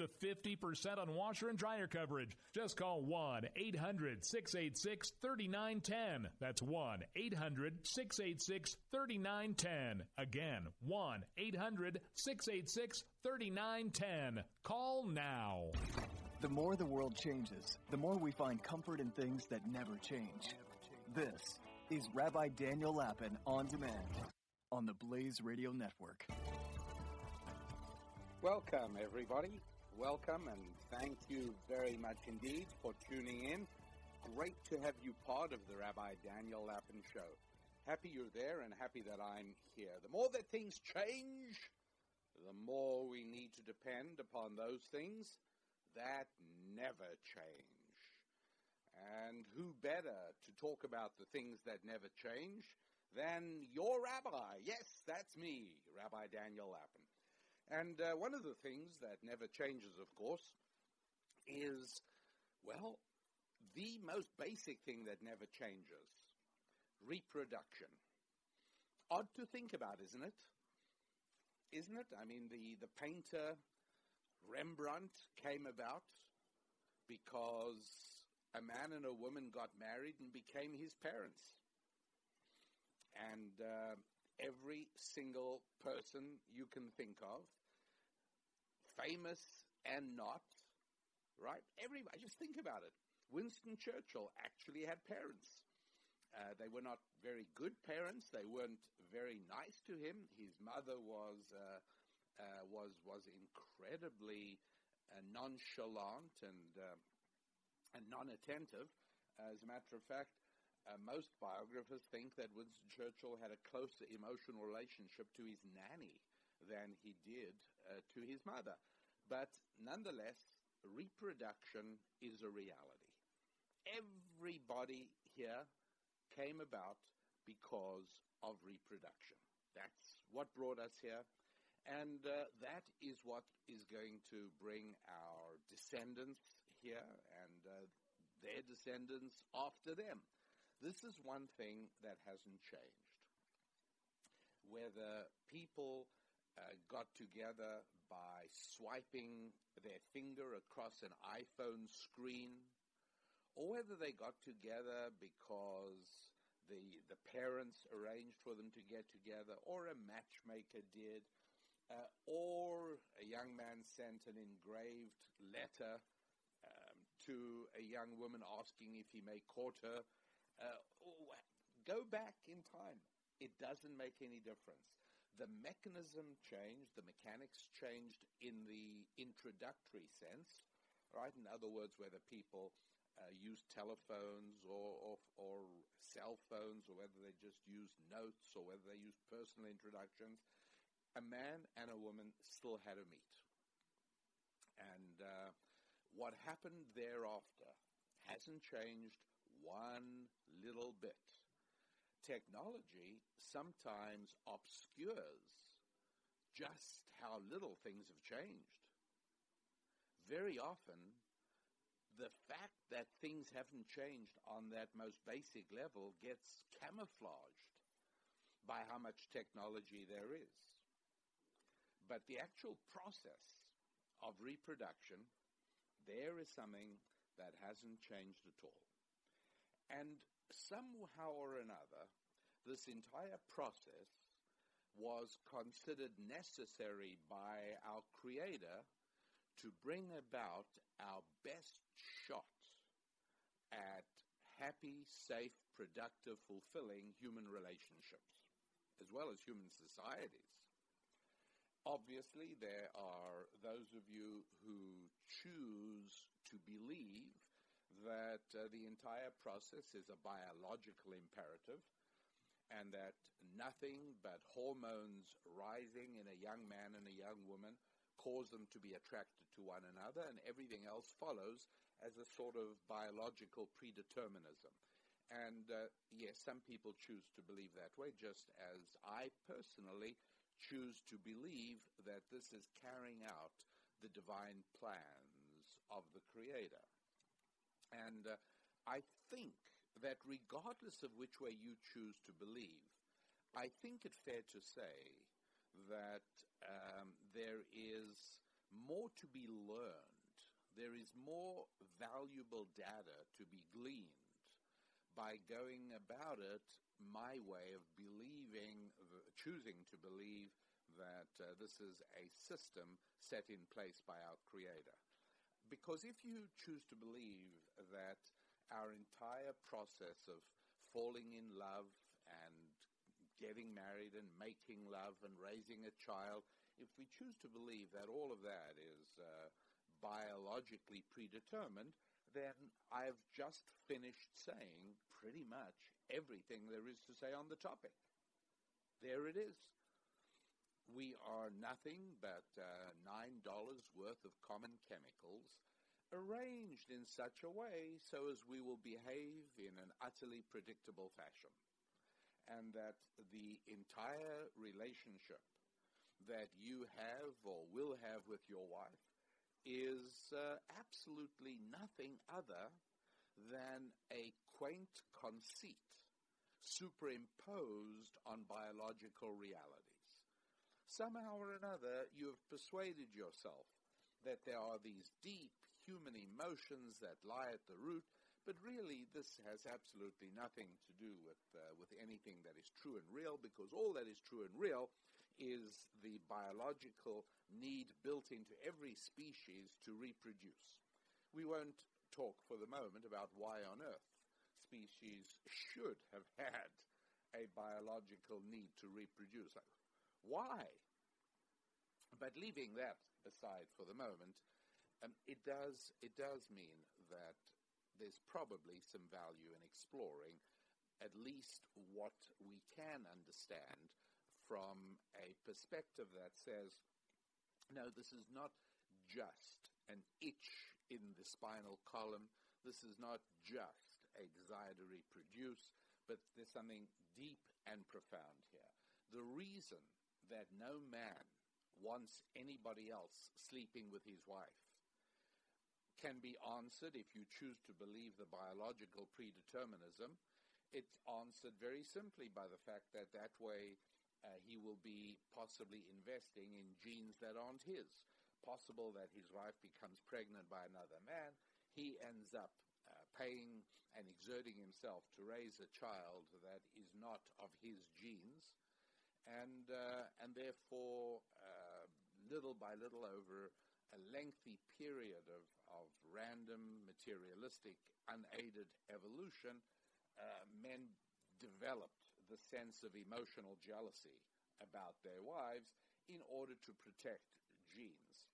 up to 50% on washer and dryer coverage. Just call 1 800 686 3910. That's 1 800 686 3910. Again, 1 800 686 3910. Call now. The more the world changes, the more we find comfort in things that never change. This is Rabbi Daniel Lapin on demand on the Blaze Radio Network. Welcome, everybody. Welcome, and thank you very much indeed for tuning in. Great to have you part of the Rabbi Daniel Lapin Show. Happy you're there and happy that I'm here. The more that things change, the more we need to depend upon those things that never change. And who better to talk about the things that never change than your rabbi? Yes, that's me, Rabbi Daniel Lapin. And uh, one of the things that never changes, of course, is, well, the most basic thing that never changes reproduction. Odd to think about, isn't it? Isn't it? I mean, the, the painter Rembrandt came about because a man and a woman got married and became his parents. And uh, every single person you can think of famous and not, right? Everybody, just think about it. Winston Churchill actually had parents. Uh, they were not very good parents. They weren't very nice to him. His mother was uh, uh, was was incredibly uh, nonchalant and uh, and non-attentive. As a matter of fact, uh, most biographers think that Winston Churchill had a closer emotional relationship to his nanny than he did uh, to his mother. But nonetheless, reproduction is a reality. Everybody here came about because of reproduction. That's what brought us here. And uh, that is what is going to bring our descendants here and uh, their descendants after them. This is one thing that hasn't changed. Whether people uh, got together by swiping their finger across an iPhone screen, or whether they got together because the, the parents arranged for them to get together, or a matchmaker did, uh, or a young man sent an engraved letter um, to a young woman asking if he may court her. Uh, go back in time. It doesn't make any difference. The mechanism changed, the mechanics changed in the introductory sense, right? In other words, whether people uh, use telephones or, or, or cell phones, or whether they just use notes, or whether they use personal introductions, a man and a woman still had to meet. And uh, what happened thereafter hasn't changed one little bit technology sometimes obscures just how little things have changed. Very often, the fact that things haven't changed on that most basic level gets camouflaged by how much technology there is. But the actual process of reproduction, there is something that hasn't changed at all. And somehow or another, this entire process was considered necessary by our Creator to bring about our best shot at happy, safe, productive, fulfilling human relationships, as well as human societies. Obviously, there are those of you who choose to believe that uh, the entire process is a biological imperative and that nothing but hormones rising in a young man and a young woman cause them to be attracted to one another and everything else follows as a sort of biological predeterminism. And uh, yes, some people choose to believe that way, just as I personally choose to believe that this is carrying out the divine plans of the Creator. And uh, I think that regardless of which way you choose to believe, I think it's fair to say that um, there is more to be learned. There is more valuable data to be gleaned by going about it my way of believing, choosing to believe that uh, this is a system set in place by our Creator. Because if you choose to believe that our entire process of falling in love and getting married and making love and raising a child, if we choose to believe that all of that is uh, biologically predetermined, then I've just finished saying pretty much everything there is to say on the topic. There it is. We are nothing but uh, $9 worth of common chemicals arranged in such a way so as we will behave in an utterly predictable fashion. And that the entire relationship that you have or will have with your wife is uh, absolutely nothing other than a quaint conceit superimposed on biological realities. Somehow or another, you have persuaded yourself that there are these deep human emotions that lie at the root, but really this has absolutely nothing to do with, uh, with anything that is true and real, because all that is true and real is the biological need built into every species to reproduce. We won't talk for the moment about why on earth species should have had a biological need to reproduce. Why? But leaving that aside for the moment, um, it does it does mean that there's probably some value in exploring at least what we can understand from a perspective that says, no, this is not just an itch in the spinal column. This is not just a desire to reproduce, but there's something deep and profound here. The reason that no man wants anybody else sleeping with his wife can be answered if you choose to believe the biological predeterminism. It's answered very simply by the fact that that way uh, he will be possibly investing in genes that aren't his. Possible that his wife becomes pregnant by another man. He ends up uh, paying and exerting himself to raise a child that is not of his genes. And, uh, and therefore, uh, little by little, over a lengthy period of, of random, materialistic, unaided evolution, uh, men developed the sense of emotional jealousy about their wives in order to protect genes.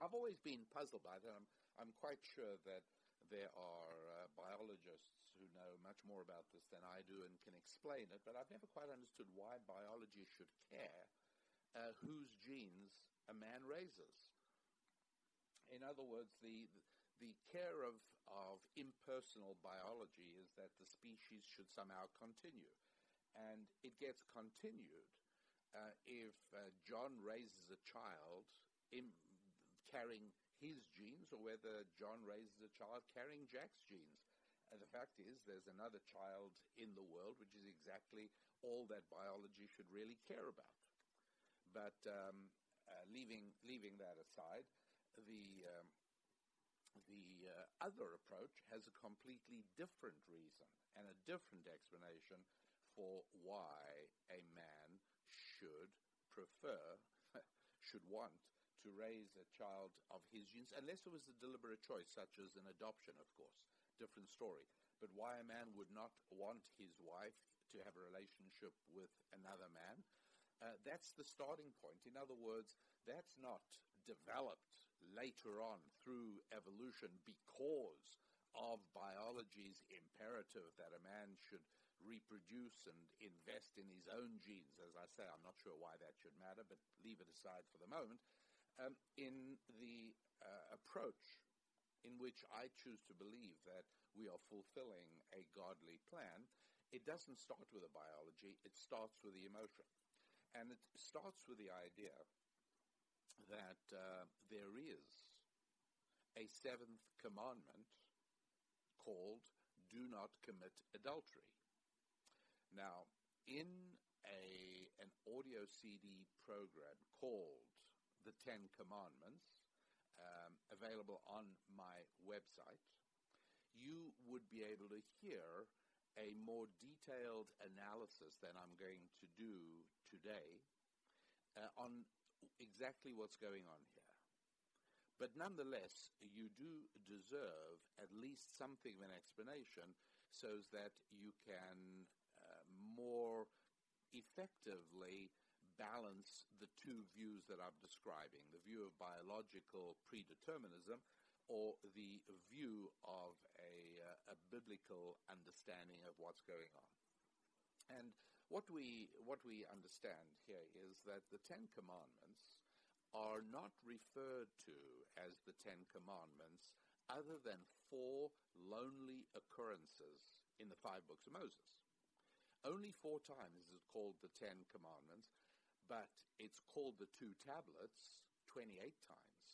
I've always been puzzled by that. I'm, I'm quite sure that there are uh, biologists who know much more about this than I do and can explain it, but I've never quite understood why biology should care uh, whose genes a man raises. In other words, the, the care of, of impersonal biology is that the species should somehow continue. And it gets continued uh, if uh, John raises a child in, carrying his genes or whether John raises a child carrying Jack's genes. And the fact is, there's another child in the world, which is exactly all that biology should really care about. But um, uh, leaving leaving that aside, the um, the uh, other approach has a completely different reason and a different explanation for why a man should prefer, should want to raise a child of his genes, unless it was a deliberate choice, such as an adoption, of course, different story. But why a man would not want his wife to have a relationship with another man, uh, that's the starting point. In other words, that's not developed later on through evolution because of biology's imperative that a man should reproduce and invest in his own genes. As I say, I'm not sure why that should matter, but leave it aside for the moment. Um, in the uh, approach in which I choose to believe that we are fulfilling a godly plan, it doesn't start with the biology, it starts with the emotion. And it starts with the idea that uh, there is a seventh commandment called do not commit adultery. Now, in a, an audio CD program called The Ten Commandments, um, available on my website, you would be able to hear a more detailed analysis than I'm going to do today uh, on exactly what's going on here. But nonetheless, you do deserve at least something of an explanation so that you can uh, more effectively balance the two views that I'm describing the view of biological predeterminism or the view of a, uh, a biblical understanding of what's going on. And what we, what we understand here is that the Ten Commandments are not referred to as the Ten Commandments other than four lonely occurrences in the five books of Moses. Only four times is it called the Ten Commandments, but it's called the two tablets 28 times.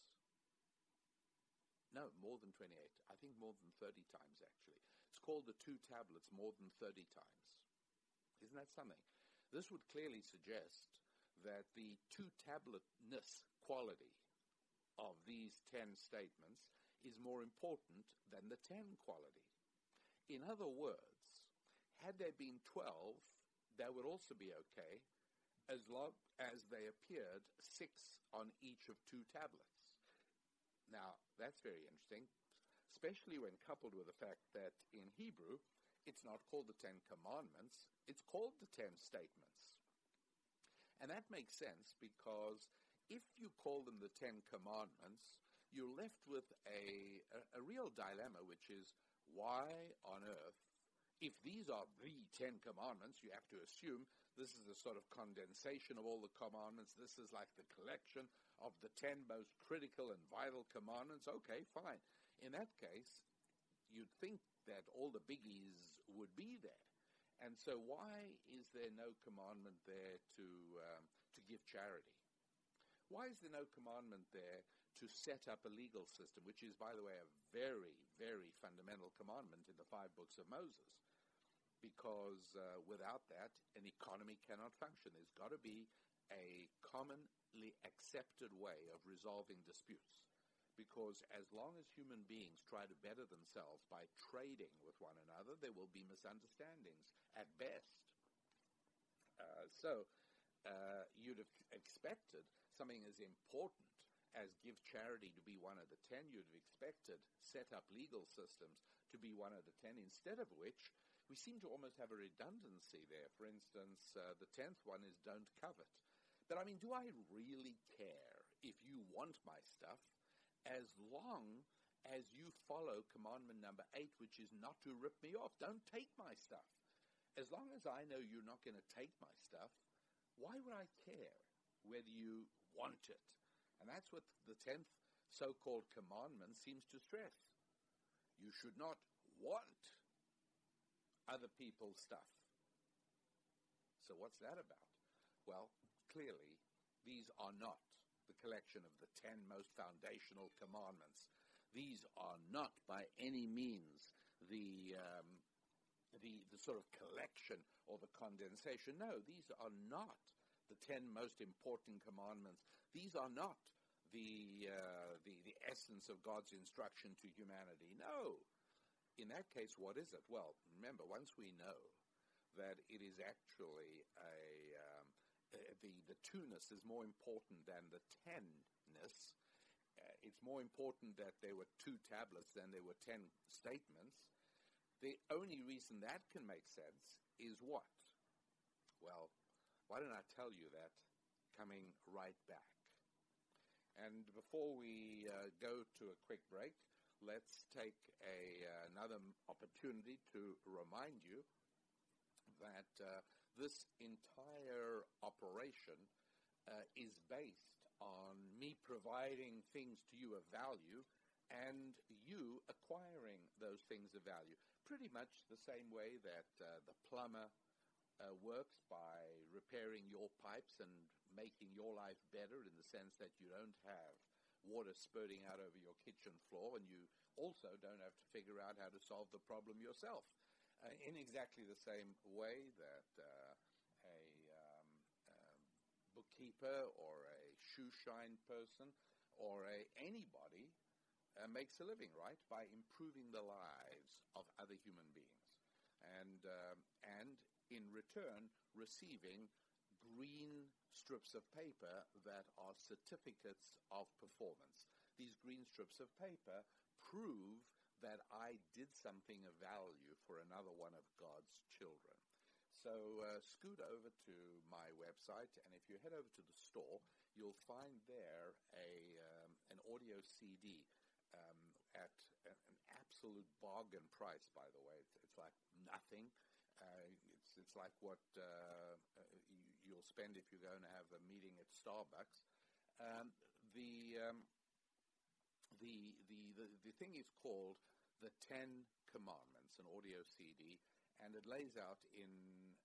No, more than 28. I think more than 30 times, actually. It's called the two tablets more than 30 times. Isn't that something? This would clearly suggest that the two tabletness quality of these 10 statements is more important than the 10 quality. In other words, had there been 12, that would also be okay, as long as they appeared six on each of two tablets. Now, that's very interesting, especially when coupled with the fact that in Hebrew, it's not called the Ten Commandments, it's called the Ten Statements. And that makes sense because if you call them the Ten Commandments, you're left with a, a, a real dilemma, which is why on earth, if these are the Ten Commandments, you have to assume this is a sort of condensation of all the commandments. This is like the collection of the ten most critical and vital commandments. Okay, fine. In that case, you'd think that all the biggies would be there. And so, why is there no commandment there to, um, to give charity? Why is there no commandment there to set up a legal system, which is, by the way, a very, very fundamental commandment in the five books of Moses? because uh, without that, an economy cannot function. There's got to be a commonly accepted way of resolving disputes. Because as long as human beings try to better themselves by trading with one another, there will be misunderstandings at best. Uh, so, uh, you'd have expected something as important as give charity to be one of the ten, you'd have expected set up legal systems to be one of the ten, instead of which we seem to almost have a redundancy there. For instance, uh, the tenth one is don't covet. But I mean, do I really care if you want my stuff as long as you follow commandment number eight, which is not to rip me off? Don't take my stuff. As long as I know you're not going to take my stuff, why would I care whether you want it? And that's what the tenth so called commandment seems to stress. You should not want other people's stuff. So, what's that about? Well, clearly, these are not the collection of the ten most foundational commandments. These are not by any means the, um, the, the sort of collection or the condensation. No, these are not the ten most important commandments. These are not the, uh, the, the essence of God's instruction to humanity. No, in that case, what is it? Well, remember, once we know that it is actually a um, the the two-ness is more important than the tenness. Uh, it's more important that there were two tablets than there were ten statements. The only reason that can make sense is what? Well, Why don't I tell you that coming right back? And before we uh, go to a quick break, let's take a, uh, another opportunity to remind you that uh, this entire operation uh, is based on me providing things to you of value and you acquiring those things of value. Pretty much the same way that uh, the plumber uh, works by repairing your pipes and making your life better in the sense that you don't have water spurting out over your kitchen floor and you also don't have to figure out how to solve the problem yourself. Uh, in exactly the same way that uh, a um, bookkeeper or a shoe shine person or a anybody uh, makes a living, right, by improving the lives of other human beings, and um, and in return receiving green strips of paper that are certificates of performance. These green strips of paper prove that I did something of value for another one of God's children. So uh, scoot over to my website, and if you head over to the store, you'll find there a um, an audio CD um, at an absolute bargain price. By the way, it's, it's like nothing. Uh, it's it's like what uh, you, will spend if you're going to have a meeting at Starbucks. Um, the, um, the, the the thing is called the Ten Commandments, an audio CD, and it lays out in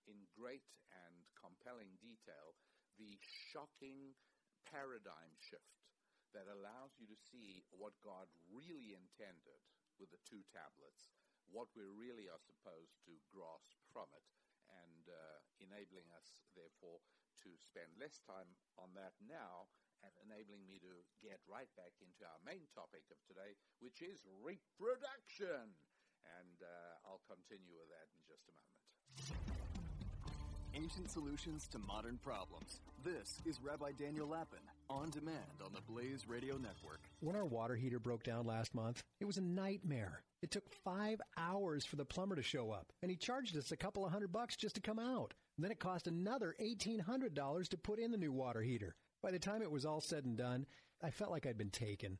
in great and compelling detail the shocking paradigm shift that allows you to see what God really intended with the two tablets, what we really are supposed to grasp from it, and uh, enabling us, therefore, to spend less time on that now and enabling me to get right back into our main topic of today, which is reproduction. And uh, I'll continue with that in just a moment. Ancient solutions to modern problems. This is Rabbi Daniel Lapin on demand on the Blaze Radio Network. When our water heater broke down last month, it was a nightmare. It took five hours for the plumber to show up, and he charged us a couple of hundred bucks just to come out. And then it cost another $1,800 to put in the new water heater. By the time it was all said and done, I felt like I'd been taken.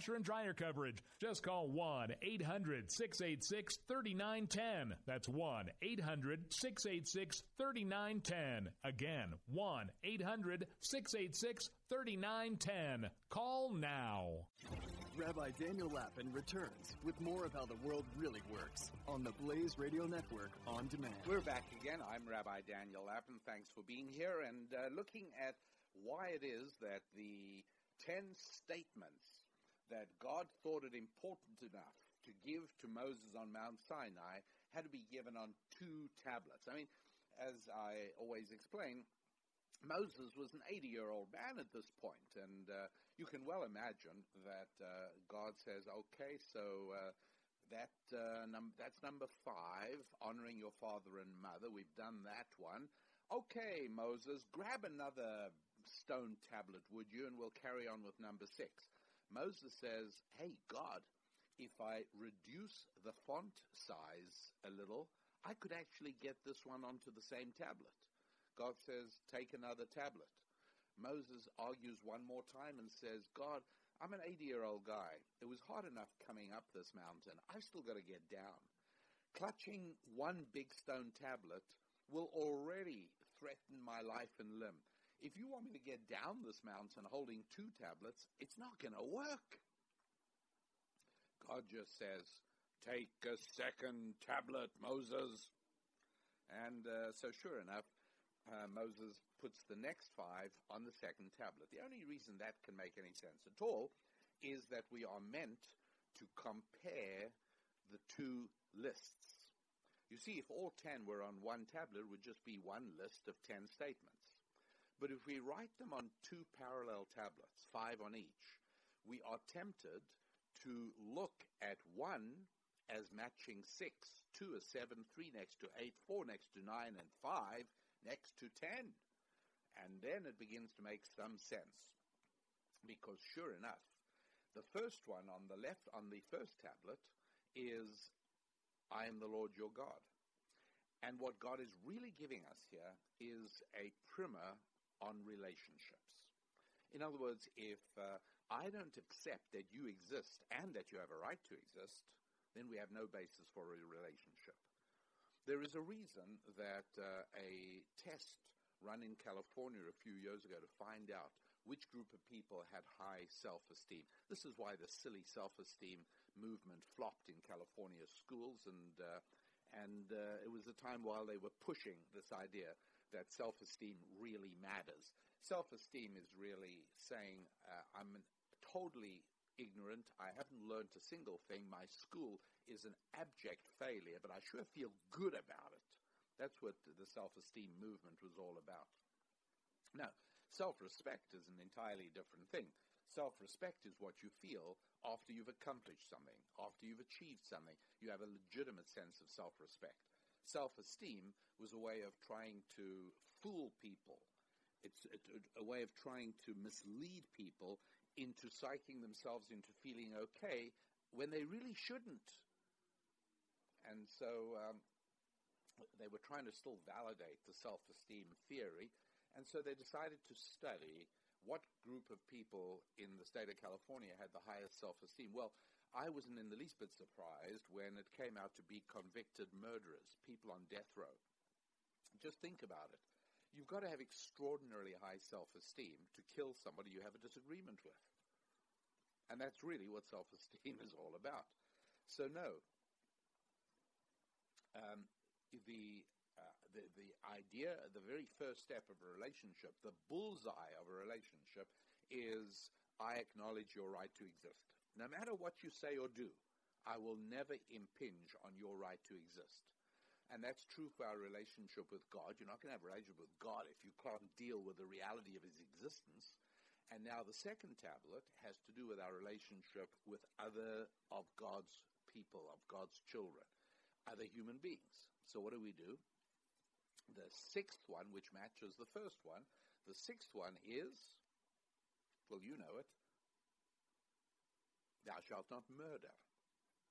washer and dryer coverage. Just call 1 800 686 3910. That's 1 800 686 3910. Again, 1 800 686 3910. Call now. Rabbi Daniel Lapin returns with more of how the world really works on the Blaze Radio Network on demand. We're back again. I'm Rabbi Daniel Lapin. Thanks for being here and uh, looking at why it is that the 10 statements that God thought it important enough to give to Moses on Mount Sinai had to be given on two tablets. I mean, as I always explain, Moses was an 80 year old man at this point, and uh, you can well imagine that uh, God says, okay, so uh, that uh, num- that's number five, honoring your father and mother. We've done that one. Okay, Moses, grab another stone tablet, would you, and we'll carry on with number six. Moses says, Hey, God, if I reduce the font size a little, I could actually get this one onto the same tablet. God says, Take another tablet. Moses argues one more time and says, God, I'm an 80 year old guy. It was hard enough coming up this mountain. I've still got to get down. Clutching one big stone tablet will already threaten my life and limb if you want me to get down this mountain holding two tablets, it's not going to work. God just says, Take a second tablet, Moses. And uh, so, sure enough, uh, Moses puts the next five on the second tablet. The only reason that can make any sense at all is that we are meant to compare the two lists. You see, if all ten were on one tablet, it would just be one list of ten statements. But if we write them on two parallel tablets, five on each, we are tempted to look at one as matching six, two as seven, three next to eight, four next to nine, and five next to ten. And then it begins to make some sense. Because sure enough, the first one on the left, on the first tablet, is I am the Lord your God. And what God is really giving us here is a primer on relationships. In other words, if uh, I don't accept that you exist and that you have a right to exist, then we have no basis for a relationship. There is a reason that uh, a test run in California a few years ago to find out which group of people had high self-esteem. This is why the silly self-esteem movement flopped in California schools, and uh, and uh, it was a time while they were pushing this idea that self-esteem really matters. Self-esteem is really saying uh, I'm totally ignorant. I haven't learned a single thing. My school is an abject failure, but I sure feel good about it. That's what the self-esteem movement was all about. Now, self-respect is an entirely different thing. Self-respect is what you feel after you've accomplished something, after you've achieved something. You have a legitimate sense of self-respect. Self-esteem was a way of trying to fool people. It's a, a way of trying to mislead people into psyching themselves into feeling okay when they really shouldn't. And so um, they were trying to still validate the self-esteem theory, and so they decided to study what group of people in the state of California had the highest self-esteem. Well, I wasn't in the least bit surprised when it came out to be convicted murderers, people on death row. Just think about it. You've got to have extraordinarily high self-esteem to kill somebody you have a disagreement with. And that's really what self-esteem is all about. So no, um, the, uh, the, the idea, the very first step of a relationship, the bullseye of a relationship is I acknowledge your right to exist. No matter what you say or do, I will never impinge on your right to exist. And that's true for our relationship with God. You're not going to have a relationship with God if you can't deal with the reality of his existence. And now the second tablet has to do with our relationship with other of God's people, of God's children, other human beings. So what do we do? The sixth one, which matches the first one, the sixth one is, well, you know it, thou shalt not murder.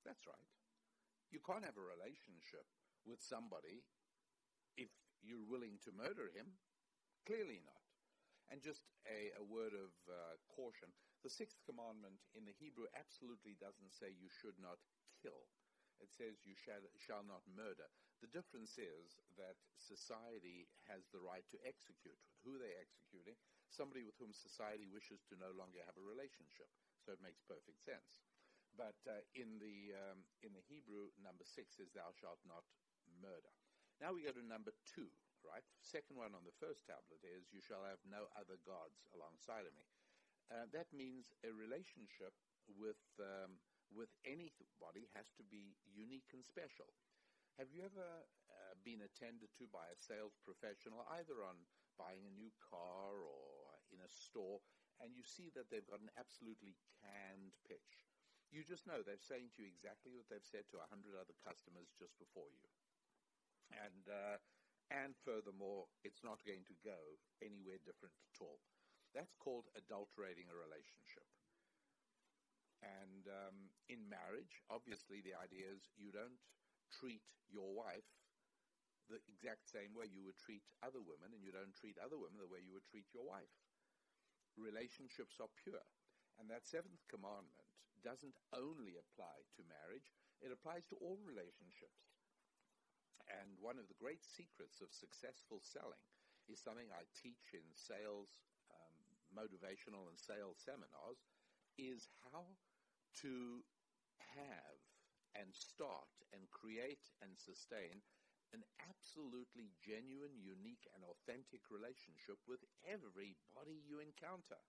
That's right. You can't have a relationship with somebody if you're willing to murder him. Clearly not. And just a, a word of uh, caution. The sixth commandment in the Hebrew absolutely doesn't say you should not kill. It says you shall, shall not murder. The difference is that society has the right to execute. Who are they executing? Somebody with whom society wishes to no longer have a relationship. So it makes perfect sense. But uh, in the um, in the Hebrew, number six is "Thou shalt not murder." Now we go to number two, right? Second one on the first tablet is "You shall have no other gods alongside of me." Uh, that means a relationship with um, with anybody has to be unique and special. Have you ever uh, been attended to by a sales professional, either on buying a new car or in a store, and you see that they've got an absolutely canned pitch? You just know they're saying to you exactly what they've said to a hundred other customers just before you. And, uh, and furthermore, it's not going to go anywhere different at all. That's called adulterating a relationship. And um, in marriage, obviously, the idea is you don't treat your wife the exact same way you would treat other women, and you don't treat other women the way you would treat your wife. Relationships are pure. And that seventh commandment doesn't only apply to marriage, it applies to all relationships. And one of the great secrets of successful selling is something I teach in sales, um, motivational and sales seminars, is how to have and start and create and sustain an absolutely genuine, unique, and authentic relationship with everybody you encounter.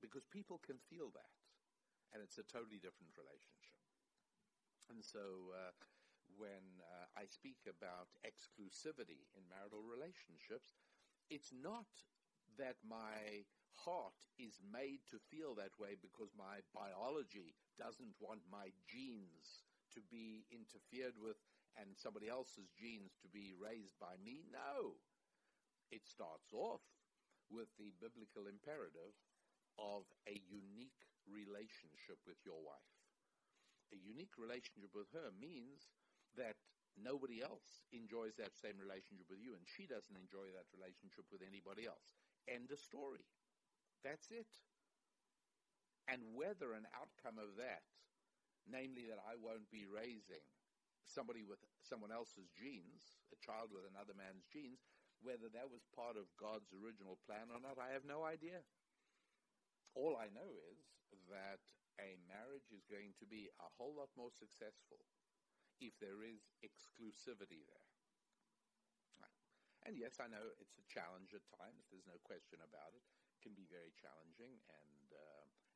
Because people can feel that, and it's a totally different relationship. And so, uh, when uh, I speak about exclusivity in marital relationships, it's not that my heart is made to feel that way because my biology doesn't want my genes to be interfered with and somebody else's genes to be raised by me. No. It starts off with the biblical imperative of a unique relationship with your wife. A unique relationship with her means that nobody else enjoys that same relationship with you, and she doesn't enjoy that relationship with anybody else. End of story. That's it. And whether an outcome of that, namely that I won't be raising somebody with someone else's genes, a child with another man's genes, whether that was part of God's original plan or not, I have no idea. All I know is that a marriage is going to be a whole lot more successful if there is exclusivity there. And yes, I know it's a challenge at times. There's no question about it. It can be very challenging, and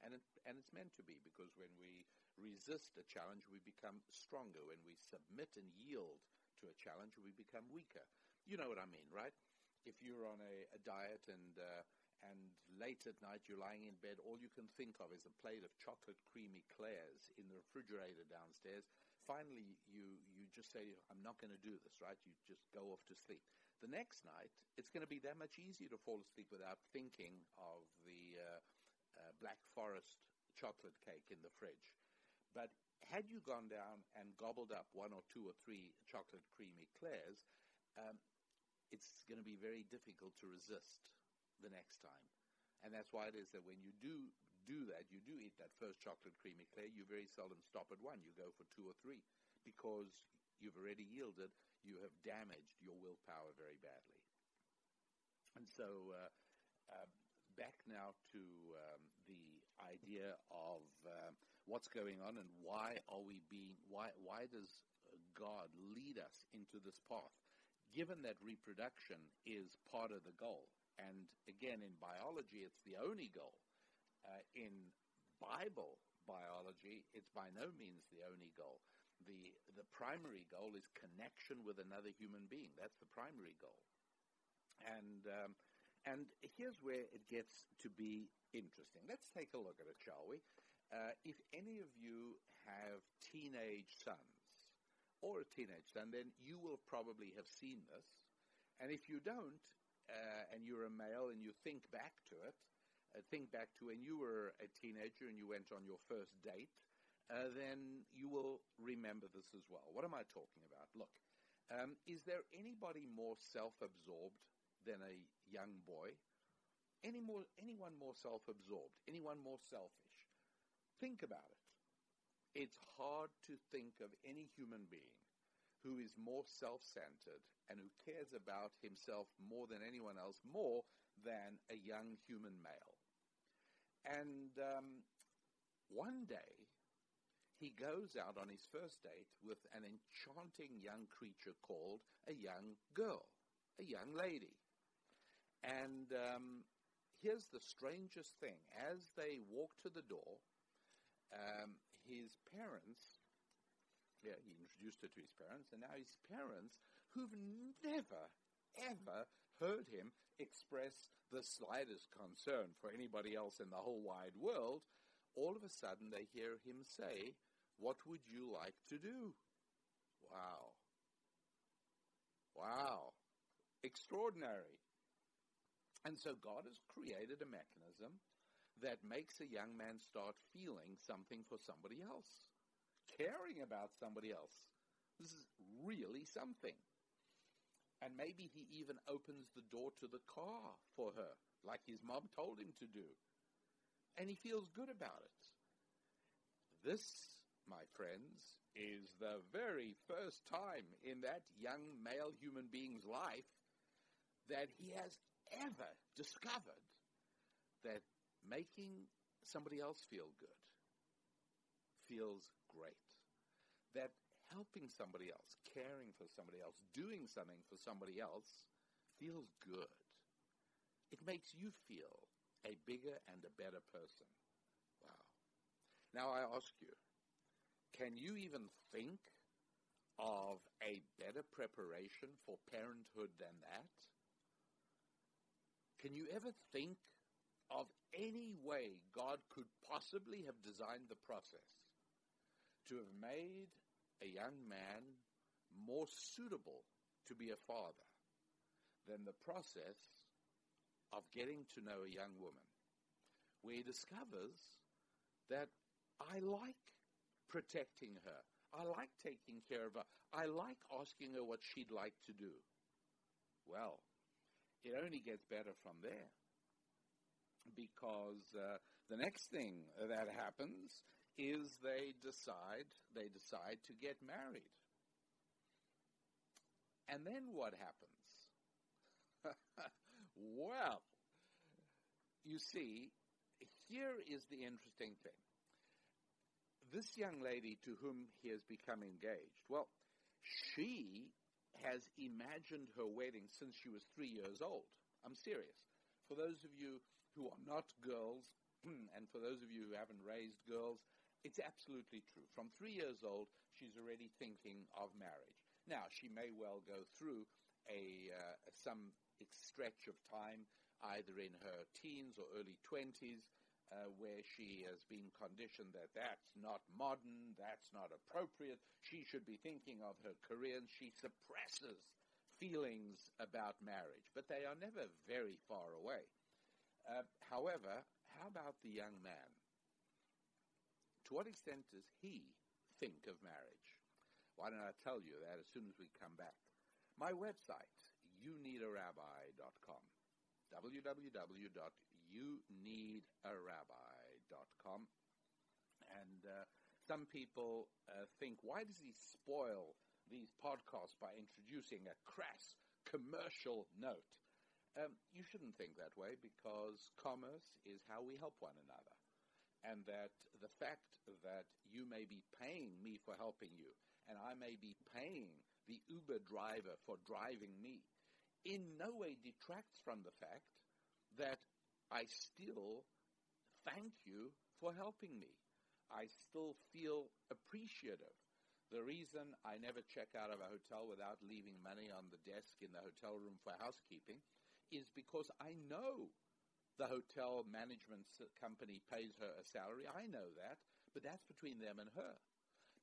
and it, and it's meant to be because when we resist a challenge, we become stronger. When we submit and yield to a challenge, we become weaker. You know what I mean, right? If you're on a, a diet and uh, and late at night you're lying in bed, all you can think of is a plate of chocolate creamy eclairs in the refrigerator downstairs. Finally, you you just say, "I'm not going to do this," right? You just go off to sleep. The next night, it's going to be that much easier to fall asleep without thinking of the uh, Black Forest chocolate cake in the fridge. But had you gone down and gobbled up one or two or three chocolate cream eclairs, um, it's going to be very difficult to resist the next time. And that's why it is that when you do do that, you do eat that first chocolate cream eclair, you very seldom stop at one. You go for two or three because you've already yielded you have damaged your willpower very badly. And so, uh, uh, back now to um, idea of uh, what's going on and why are we being why why does God lead us into this path? Given that reproduction is part of the goal, and again in biology it's the only goal. Uh, in Bible biology, it's by no means the only goal the the primary goal is connection with another human being. That's the primary goal. And um, and here's where it gets to be interesting. Let's take a look at it, shall we? Uh, if any of you have teenage sons or a teenage son, then you will probably have seen this. And if you don't, uh, and you're a male and you think back to it, uh, think back to when you were a teenager and you went on your first date uh, then you will remember this as well. What am I talking about? Look, um, is there anybody more self-absorbed than a young boy? Any more, anyone more self-absorbed? Anyone more selfish? Think about it. It's hard to think of any human being who is more self-centered and who cares about himself more than anyone else, more than a young human male. And um, one day, he goes out on his first date with an enchanting young creature called a young girl, a young lady. And um, here's the strangest thing. As they walk to the door, um, his parents, yeah, he introduced her to his parents, and now his parents, who've never, ever heard him express the slightest concern for anybody else in the whole wide world, all of a sudden they hear him say, what would you like to do? Wow. Wow. Extraordinary. And so God has created a mechanism that makes a young man start feeling something for somebody else, caring about somebody else. This is really something. And maybe he even opens the door to the car for her, like his mom told him to do. And he feels good about it. This my friends, is the very first time in that young male human being's life that he has ever discovered that making somebody else feel good feels great. That helping somebody else, caring for somebody else, doing something for somebody else feels good. It makes you feel a bigger and a better person. Wow. Now I ask you, can you even think of a better preparation for parenthood than that? Can you ever think of any way God could possibly have designed the process to have made a young man more suitable to be a father than the process of getting to know a young woman, where he discovers that I like protecting her. I like taking care of her. I like asking her what she'd like to do. Well, it only gets better from there. Because uh, the next thing that happens is they decide they decide to get married. And then what happens? well, you see, here is the interesting thing this young lady to whom he has become engaged, well, she has imagined her wedding since she was three years old. I'm serious. For those of you who are not girls, and for those of you who haven't raised girls, it's absolutely true. From three years old, she's already thinking of marriage. Now, she may well go through a uh, some stretch of time, either in her teens or early 20s, uh, where she has been conditioned that that's not modern, that's not appropriate. She should be thinking of her career, and she suppresses feelings about marriage. But they are never very far away. Uh, however, how about the young man? To what extent does he think of marriage? Why don't I tell you that as soon as we come back? My website, youneedarabbi.com, www youneedarabbi.com. And uh, some people uh, think, why does he spoil these podcasts by introducing a crass commercial note? Um, you shouldn't think that way because commerce is how we help one another. And that the fact that you may be paying me for helping you, and I may be paying the Uber driver for driving me, in no way detracts from the fact that I still thank you for helping me. I still feel appreciative. The reason I never check out of a hotel without leaving money on the desk in the hotel room for housekeeping is because I know the hotel management company pays her a salary. I know that, but that's between them and her.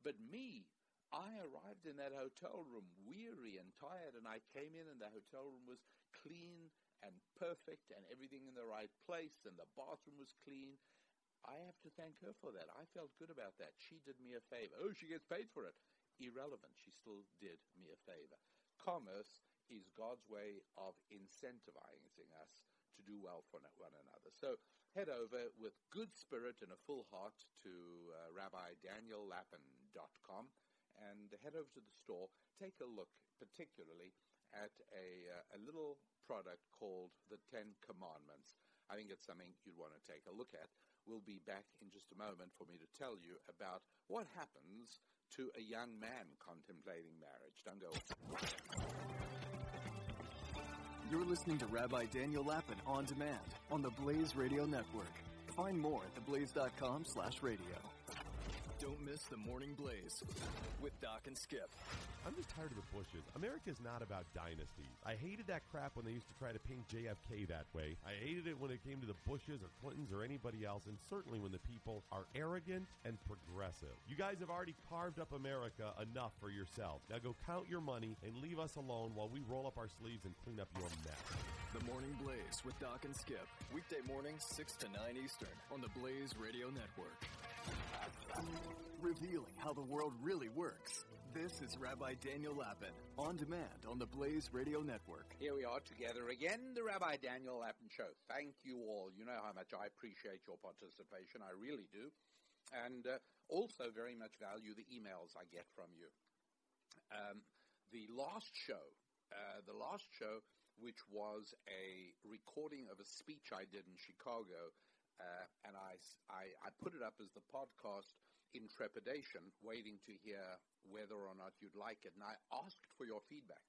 But me, I arrived in that hotel room weary and tired, and I came in, and the hotel room was clean and perfect and everything in the right place and the bathroom was clean. I have to thank her for that. I felt good about that. She did me a favor. Oh, she gets paid for it. Irrelevant. She still did me a favor. Commerce is God's way of incentivizing us to do well for one another. So head over with good spirit and a full heart to uh, RabbiDanielLapin.com and head over to the store. Take a look, particularly at a, uh, a little product called the Ten Commandments. I think it's something you'd want to take a look at. We'll be back in just a moment for me to tell you about what happens to a young man contemplating marriage. Don't go. You're listening to Rabbi Daniel Lapin on demand on the Blaze Radio Network. Find more at theblaze.com slash radio. Don't miss the Morning Blaze with Doc and Skip. I'm just tired of the Bushes. America is not about dynasties. I hated that crap when they used to try to paint JFK that way. I hated it when it came to the Bushes or Clintons or anybody else, and certainly when the people are arrogant and progressive. You guys have already carved up America enough for yourself. Now go count your money and leave us alone while we roll up our sleeves and clean up your mess. The Morning Blaze with Doc and Skip. Weekday mornings, 6 to 9 Eastern on the Blaze Radio Network. Revealing how the world really works. This is Rabbi Daniel Lapin, on demand on the Blaze Radio Network. Here we are together again, the Rabbi Daniel Lapin Show. Thank you all. You know how much I appreciate your participation. I really do. And uh, also very much value the emails I get from you. Um, the last show, uh, the last show, which was a recording of a speech I did in Chicago, uh, and I, I, I put it up as the podcast in trepidation, waiting to hear whether or not you'd like it. And I asked for your feedback.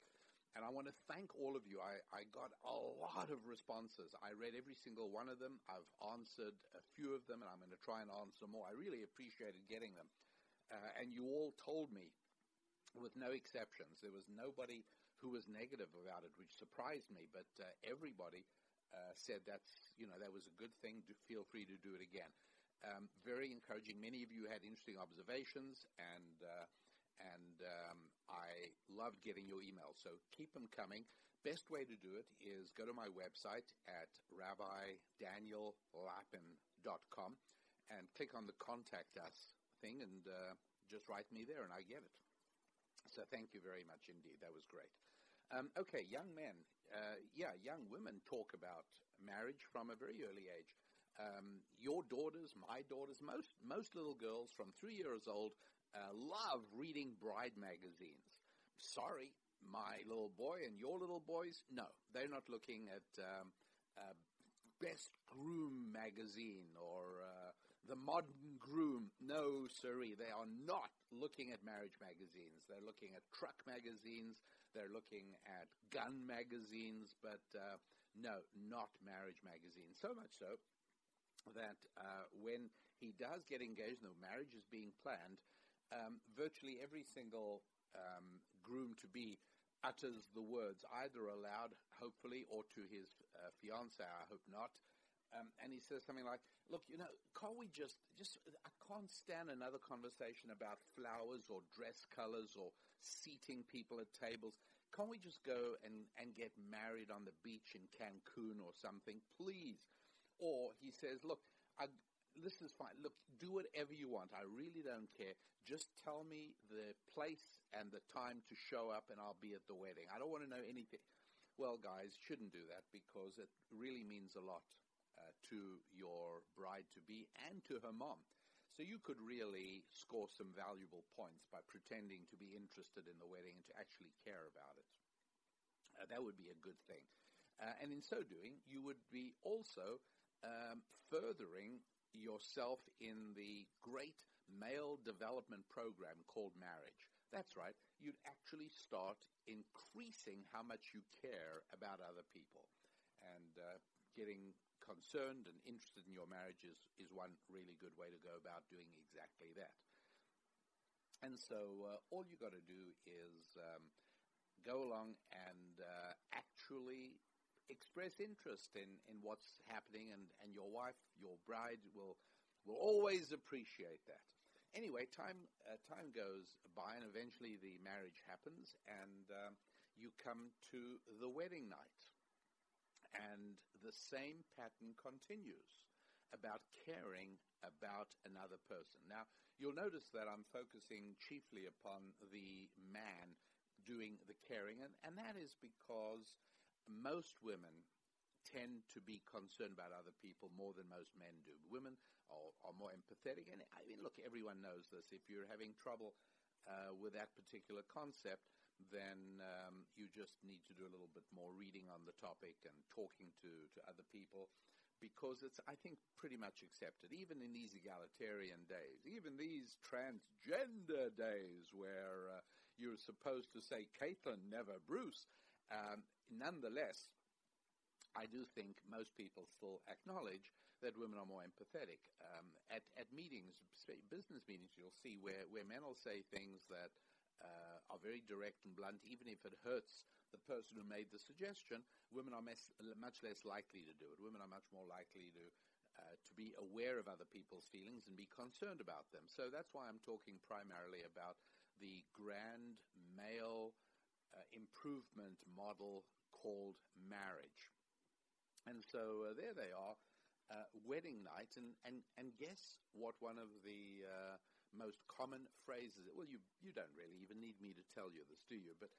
And I want to thank all of you. I, I got a lot of responses. I read every single one of them. I've answered a few of them, and I'm going to try and answer more. I really appreciated getting them. Uh, and you all told me, with no exceptions, there was nobody who was negative about it, which surprised me, but uh, everybody uh, said that's you know that was a good thing. Do, feel free to do it again. Um, very encouraging. Many of you had interesting observations, and uh, and um, I loved getting your emails. So keep them coming. Best way to do it is go to my website at rabbidaniellapin.com and click on the contact us thing and uh, just write me there and I get it. So thank you very much indeed. That was great. Um, okay, young men. Uh, yeah, young women talk about marriage from a very early age. Um, your daughters, my daughters, most most little girls from three years old uh, love reading bride magazines. Sorry, my little boy and your little boys, no, they're not looking at um, uh, Best Groom magazine or uh, the Modern Groom. No, sirree, they are not looking at marriage magazines. They're looking at truck magazines. They're looking at gun magazines, but uh, no, not marriage magazines. So much so that uh, when he does get engaged, the marriage is being planned, um, virtually every single um, groom to be utters the words either aloud, hopefully, or to his uh, fiancée, I hope not. Um, and he says something like, "Look, you know, can't we just just I can't stand another conversation about flowers or dress colors or seating people at tables. Can't we just go and and get married on the beach in Cancun or something, please?" Or he says, "Look, I, this is fine. Look, do whatever you want. I really don't care. Just tell me the place and the time to show up, and I'll be at the wedding. I don't want to know anything." Well, guys, shouldn't do that because it really means a lot uh, to your bride to be and to her mom. So you could really score some valuable points by pretending to be interested in the wedding and to actually care about it. Uh, that would be a good thing. Uh, and in so doing, you would be also um, furthering yourself in the great male development program called marriage. That's right. You'd actually start increasing how much you care about other people. And uh, getting concerned and interested in your marriage is, is one really good way to go about doing exactly that. And so uh, all you got to do is um, go along and uh, actually express interest in, in what's happening, and, and your wife, your bride, will will always appreciate that. Anyway, time uh, time goes by, and eventually the marriage happens, and um, you come to the wedding night and the same pattern continues about caring about another person. Now, you'll notice that I'm focusing chiefly upon the man doing the caring, and, and that is because most women tend to be concerned about other people more than most men do. Women are, are more empathetic, and I mean, look, everyone knows this. If you're having trouble uh, with that particular concept, then um, you just need to do a little bit more reading on the topic and talking to, to other people because it's, I think, pretty much accepted, even in these egalitarian days, even these transgender days where uh, you're supposed to say Caitlin, never Bruce. Um, nonetheless, I do think most people still acknowledge that women are more empathetic. Um, at, at meetings, business meetings, you'll see where, where men will say things that uh, are very direct and blunt, even if it hurts the person who made the suggestion, women are mes- much less likely to do it. Women are much more likely to uh, to be aware of other people's feelings and be concerned about them. So that's why I'm talking primarily about the grand male uh, improvement model called marriage. And so uh, there they are, uh, wedding night, and, and, and guess what one of the uh, most common phrases. Well, you you don't really even need me to tell you this, do you? But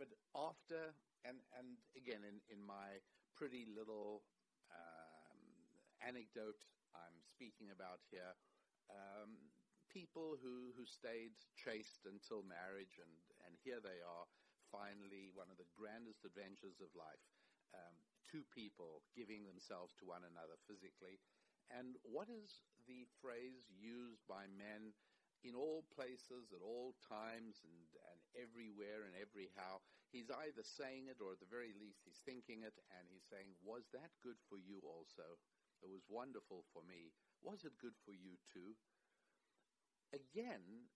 but after and and again in in my pretty little um, anecdote I'm speaking about here, um, people who who stayed chaste until marriage, and and here they are, finally one of the grandest adventures of life. Um, two people giving themselves to one another physically. And what is the phrase used by men in all places, at all times, and, and everywhere and every how. He's either saying it or at the very least he's thinking it and he's saying, Was that good for you also? It was wonderful for me. Was it good for you too? Again,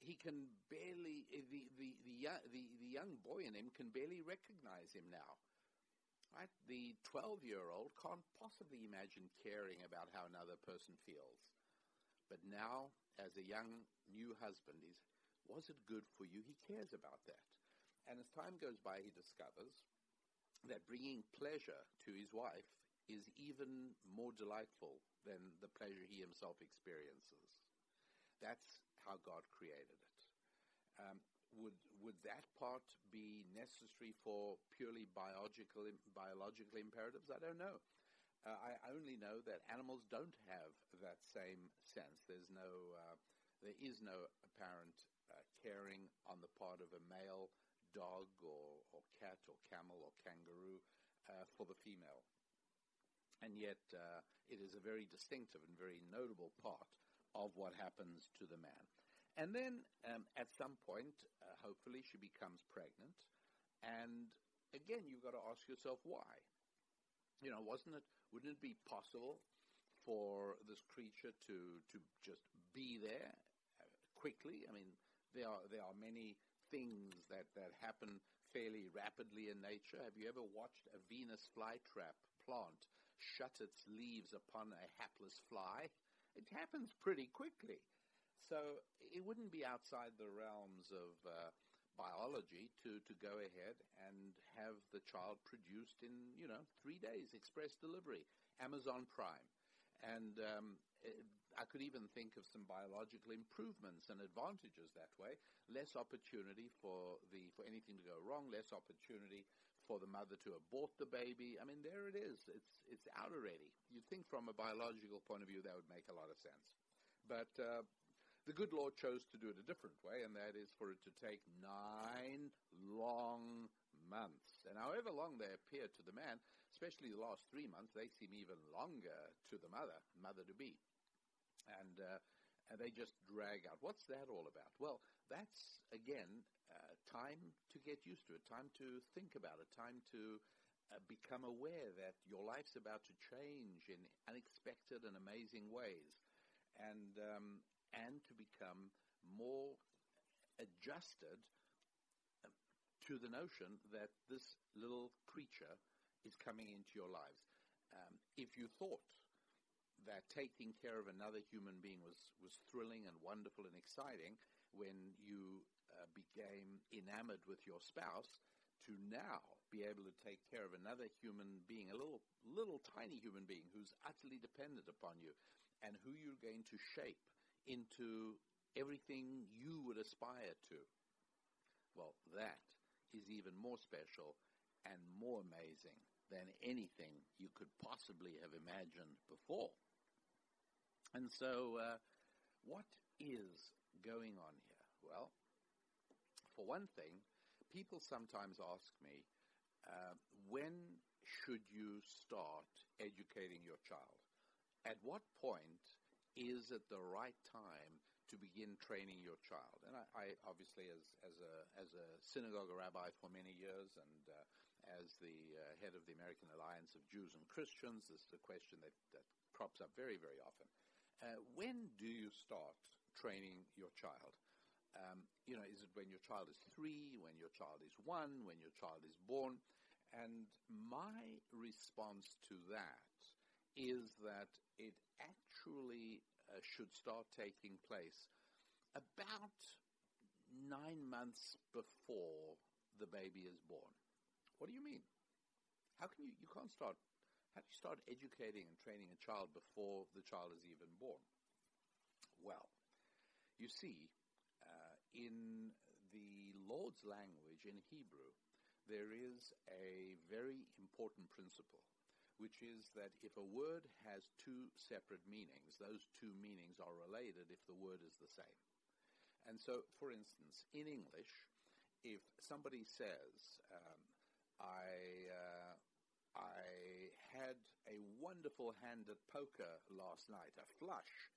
he can barely, eh, the, the, the, the, the young boy in him can barely recognize him now. Right? The 12 year old can't possibly imagine caring about how another person feels. But now, as a young new husband, he's, was it good for you? He cares about that. And as time goes by, he discovers that bringing pleasure to his wife is even more delightful than the pleasure he himself experiences. That's how God created it. Um, would would that part be necessary for purely biological biological imperatives? I don't know. Uh, I only know that animals don't have that same sense. There's no uh, there is no apparent uh, caring on the part of a male dog or, or cat or camel or kangaroo uh, for the female. And yet, uh, it is a very distinctive and very notable part of what happens to the man. And then um, at some point, uh, hopefully, she becomes pregnant. And again, you've got to ask yourself why. You know, wasn't it? Wouldn't it be possible for this creature to to just be there uh, quickly? I mean, there are there are many things that that happen fairly rapidly in nature. Have you ever watched a Venus flytrap plant shut its leaves upon a hapless fly? It happens pretty quickly. So it wouldn't be outside the realms of uh, biology to, to go ahead and have the child produced in, you know, three days, express delivery, Amazon Prime. And um, it, I could even think of some biological improvements and advantages that way. Less opportunity for the for anything to go wrong. Less opportunity for the mother to abort the baby. I mean, there it is. It's it's out already. You'd think from a biological point of view that would make a lot of sense. But uh, the good Lord chose to do it a different way, and that is for it to take nine long months. And however long they appear to the man, especially the last three months, they seem even longer to the mother, mother to be. And, uh, and they just drag out. What's that all about? Well, that's, again, uh, time to get used to it, time to think about it, time to uh, become aware that your life's about to change in unexpected and amazing ways. And um, and to become more adjusted um, to the notion that this little creature is coming into your lives. Um, if you thought that taking care of another human being was, was thrilling and wonderful and exciting when you uh, became enamored with your spouse, to now be able to take care of another human being, a little, little tiny human being who's utterly dependent upon you, and who you're going to shape into everything you would aspire to. Well, that is even more special and more amazing than anything you could possibly have imagined before. And so, uh, what is going on here? Well, for one thing, people sometimes ask me, uh, when should you start educating your child? At what point is it the right time to begin training your child? And I, I obviously, as, as, a, as a synagogue rabbi for many years and uh, as the uh, head of the American Alliance of Jews and Christians, this is a question that, that crops up very, very often. Uh, when do you start training your child? Um, you know, is it when your child is three, when your child is one, when your child is born? And my response to that is that it actually uh, should start taking place about nine months before the baby is born. What do you mean? How can you, you can't start, how do you start educating and training a child before the child is even born? Well, you see, uh, in the Lord's language, in Hebrew, there is a very important principle which is that if a word has two separate meanings, those two meanings are related if the word is the same. And so, for instance, in English, if somebody says, um, I, uh, I had a wonderful hand at poker last night, a flush,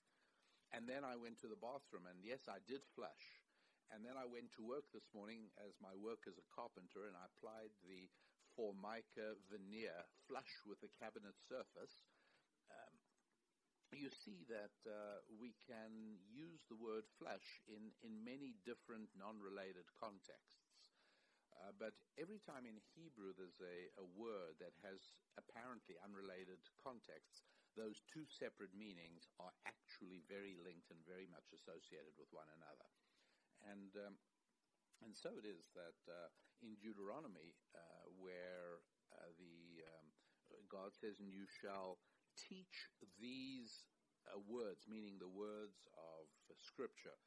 and then I went to the bathroom, and yes, I did flush. And then I went to work this morning as my work as a carpenter, and I applied the Formica veneer flush with the cabinet surface, um, you see that uh, we can use the word flush in, in many different non-related contexts. Uh, but every time in Hebrew there's a, a word that has apparently unrelated contexts, those two separate meanings are actually very linked and very much associated with one another. And um, and so it is that uh, in Deuteronomy, uh, where uh, the um, God says, "And you shall teach these uh, words," meaning the words of Scripture,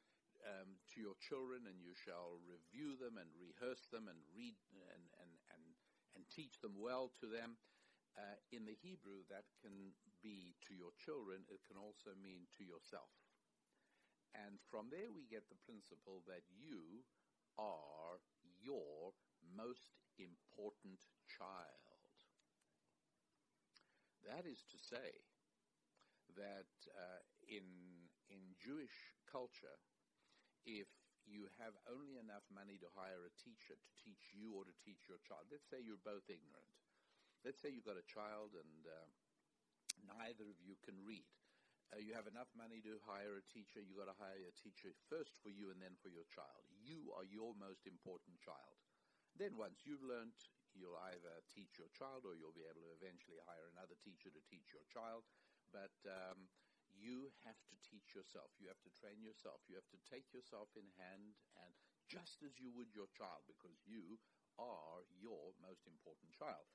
um, to your children, and you shall review them and rehearse them and read and and and, and teach them well to them. Uh, in the Hebrew, that can be to your children. It can also mean to yourself. And from there, we get the principle that you are your most important child. That is to say that uh, in in Jewish culture, if you have only enough money to hire a teacher to teach you or to teach your child, let's say you're both ignorant. Let's say you've got a child and uh, neither of you can read. Uh, you have enough money to hire a teacher. You've got to hire a teacher first for you and then for your child. You are your most important child. Then, once you've learned, you'll either teach your child or you'll be able to eventually hire another teacher to teach your child. But um, you have to teach yourself. You have to train yourself. You have to take yourself in hand and just as you would your child because you are your most important child.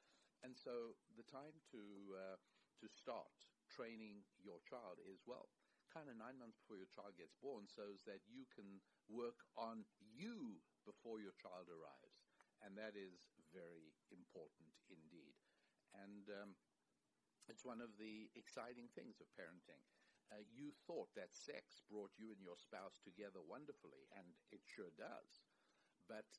And so the time to uh, to start training your child is well, kind of nine months before your child gets born, so that you can work on you before your child arrives, and that is very important indeed. And um, it's one of the exciting things of parenting. Uh, you thought that sex brought you and your spouse together wonderfully, and it sure does. But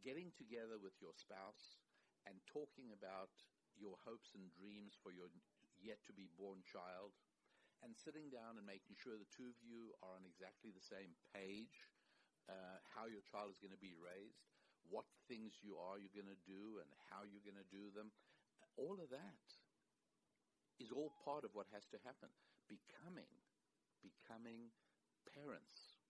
getting together with your spouse and talking about your hopes and dreams for your yet to be born child and sitting down and making sure the two of you are on exactly the same page, uh, how your child is going to be raised, what things you are you're going to do and how you're going to do them. All of that is all part of what has to happen. Becoming, becoming parents.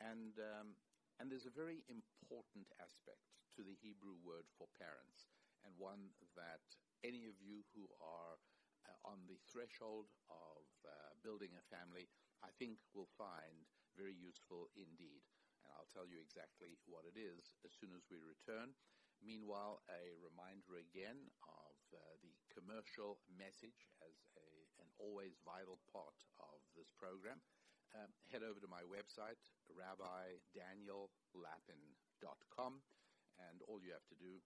And, um, and there's a very important aspect to the Hebrew word for parents and one that any of you who are uh, on the threshold of uh, building a family, I think will find very useful indeed. And I'll tell you exactly what it is as soon as we return. Meanwhile, a reminder again the commercial message as a, an always vital part of this program. Um, head over to my website, rabbidaniellapin.com, and all you have to do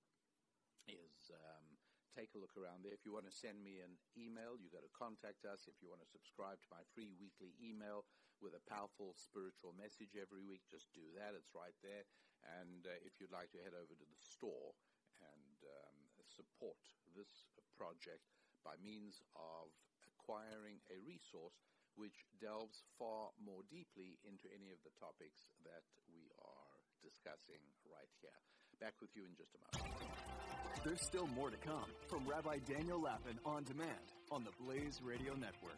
is um, take a look around there. If you want to send me an email, you got to contact us. If you want to subscribe to my free weekly email with a powerful spiritual message every week, just do that. It's right there. And uh, if you'd like to head over to the store and um, support this project by means of acquiring a resource which delves far more deeply into any of the topics that we are discussing right here. Back with you in just a moment. There's still more to come from Rabbi Daniel Lapin on demand on the Blaze Radio Network.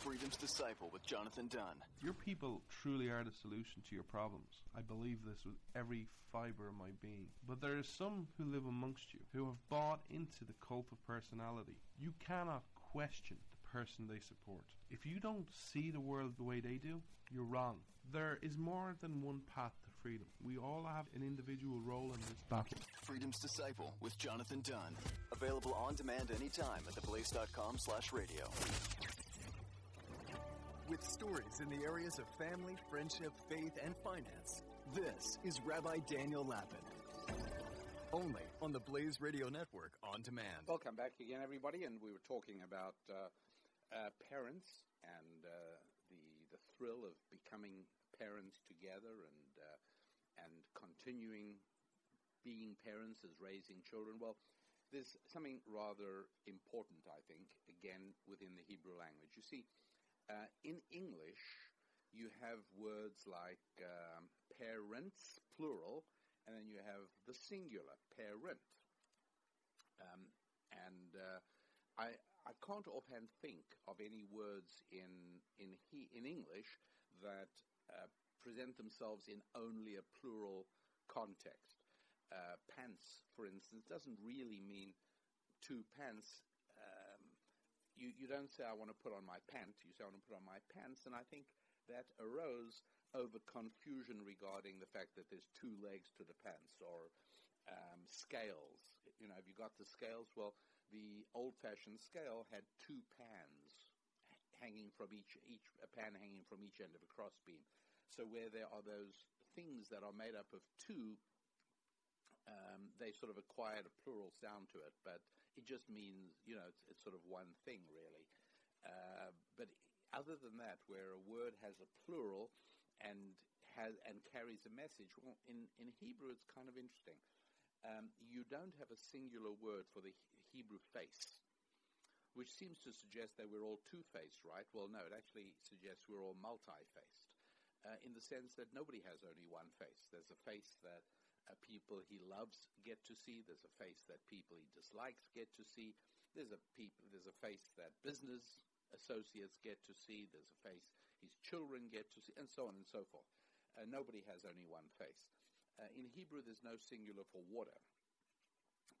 Freedom's Disciple with Jonathan Dunn. Your people truly are the solution to your problems. I believe this with every fiber of my being. But there are some who live amongst you who have bought into the cult of personality. You cannot question the person they support. If you don't see the world the way they do, you're wrong. There is more than one path to freedom. We all have an individual role in this battle. Freedom's Disciple with Jonathan Dunn. Available on demand anytime at theblaze.com slash radio. With stories in the areas of family, friendship, faith, and finance, this is Rabbi Daniel Lapin. Only on the Blaze Radio Network on demand. Welcome back again, everybody. And we were talking about uh, uh, parents and uh, the the thrill of becoming parents together and uh, and continuing being parents as raising children. Well, there's something rather important, I think, again within the Hebrew language. You see, uh, in English, you have words like um, parents, plural, and then you have the singular, parent. Um, and uh, I, I can't offhand think of any words in in he, in English that uh, present themselves in only a plural context. Uh, pants, for instance, doesn't really mean two pants. You, you don't say, I want to put on my pant. You say, I want to put on my pants. And I think that arose over confusion regarding the fact that there's two legs to the pants or um, scales. You know, have you got the scales? Well, the old-fashioned scale had two pans hanging from each each a pan hanging from each end of a crossbeam. So where there are those things that are made up of two, um, they sort of acquired a plural sound to it, but it just means you know it's, it's sort of one thing really. Uh, but other than that, where a word has a plural and has and carries a message, well, in in Hebrew it's kind of interesting. Um, you don't have a singular word for the Hebrew face which seems to suggest that we're all two-faced, right? Well, no, it actually suggests we're all multi-faced, uh, in the sense that nobody has only one face. There's a face that people he loves get to see. There's a face that people he dislikes get to see. There's a peop- There's a face that business associates get to see. There's a face his children get to see, and so on and so forth. Uh, nobody has only one face. Uh, in Hebrew, there's no singular for water.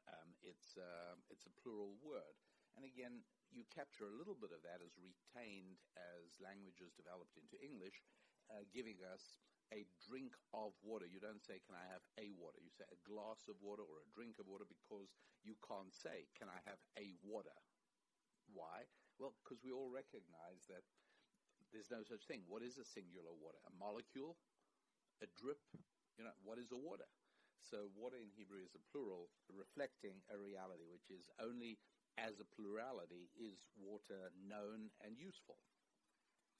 Um, it's um, it's a plural word. And again, you capture a little bit of that as retained as languages developed into English, uh, giving us a drink of water. You don't say, Can I have a water? You say a glass of water or a drink of water because you can't say, Can I have a water? Why? Well, because we all recognize that there's no such thing. What is a singular water? A molecule? A drip? You know, what is a water? So, water in Hebrew is a plural, reflecting a reality which is only as a plurality is water known and useful.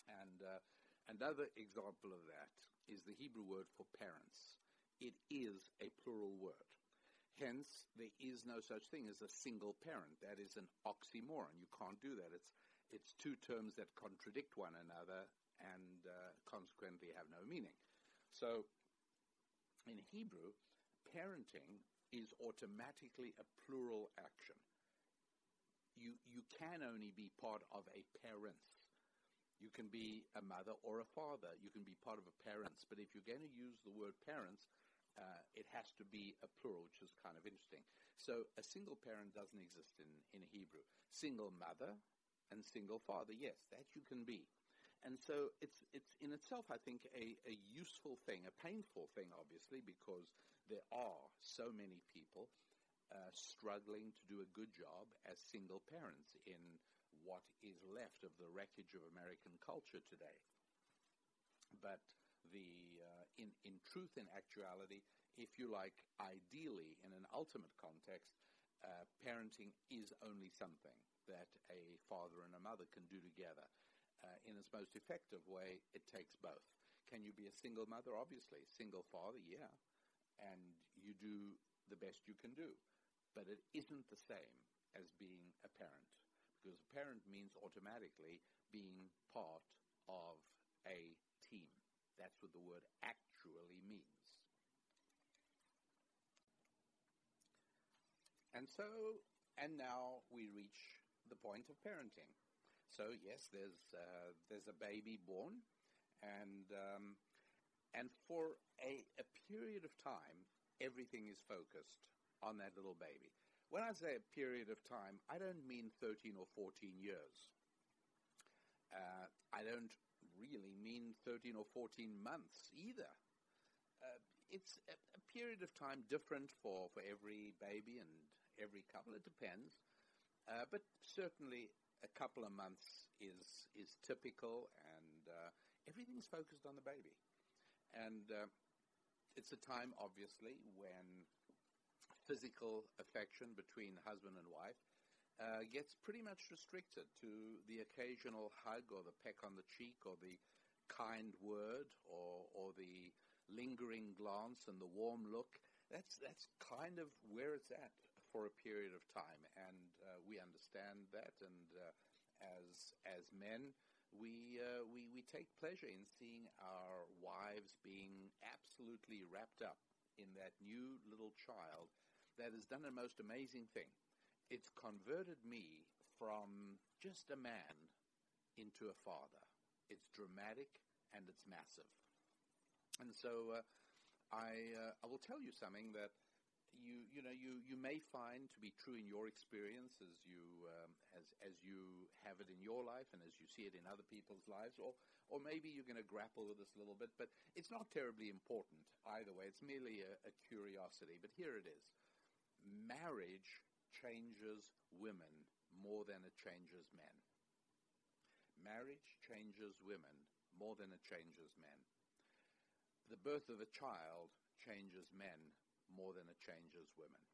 And uh, another example of that is the Hebrew word for parents. It is a plural word. Hence, there is no such thing as a single parent. That is an oxymoron. You can't do that. It's, it's two terms that contradict one another and uh, consequently have no meaning. So, in Hebrew, parenting is automatically a plural action you, you can only be part of a parents. You can be a mother or a father. You can be part of a parents. But if you're going to use the word parents, uh, it has to be a plural, which is kind of interesting. So a single parent doesn't exist in, in Hebrew. Single mother and single father, yes, that you can be. And so it's, it's in itself, I think, a, a useful thing, a painful thing, obviously, because there are so many people uh, struggling to do a good job as single parents in what is left of the wreckage of American culture today. But the uh, in in truth and actuality, if you like, ideally in an ultimate context, uh, parenting is only something that a father and a mother can do together. Uh, in its most effective way, it takes both. Can you be a single mother? Obviously, single father, yeah, and you do the best you can do but it isn't the same as being a parent because a parent means automatically being part of a team. That's what the word actually means. And so, and now we reach the point of parenting. So yes, there's uh, there's a baby born, and um, and for a, a period of time, everything is focused on that little baby. When I say a period of time, I don't mean 13 or 14 years. Uh, I don't really mean 13 or 14 months either. Uh, it's a, a, period of time different for, for every baby and every couple. It depends. Uh, but certainly a couple of months is, is typical and uh, everything's focused on the baby. And uh, it's a time, obviously, when physical affection between husband and wife uh, gets pretty much restricted to the occasional hug or the peck on the cheek or the kind word or, or the lingering glance and the warm look. That's, that's kind of where it's at for a period of time. And uh, we understand that. And uh, as, as men, we, uh, we, we take pleasure in seeing our wives being absolutely wrapped up in that new little child that has done a most amazing thing. It's converted me from just a man into a father. It's dramatic and it's massive. And so uh, I, uh, I will tell you something that you you know you, you may find to be true in your experience as you um, as as you have it in your life and as you see it in other people's lives, or or maybe you're going to grapple with this a little bit, but it's not terribly important either way. It's merely a, a curiosity. But here it is: marriage changes women more than it changes men. Marriage changes women more than it changes men. The birth of a child changes men more than it changes women.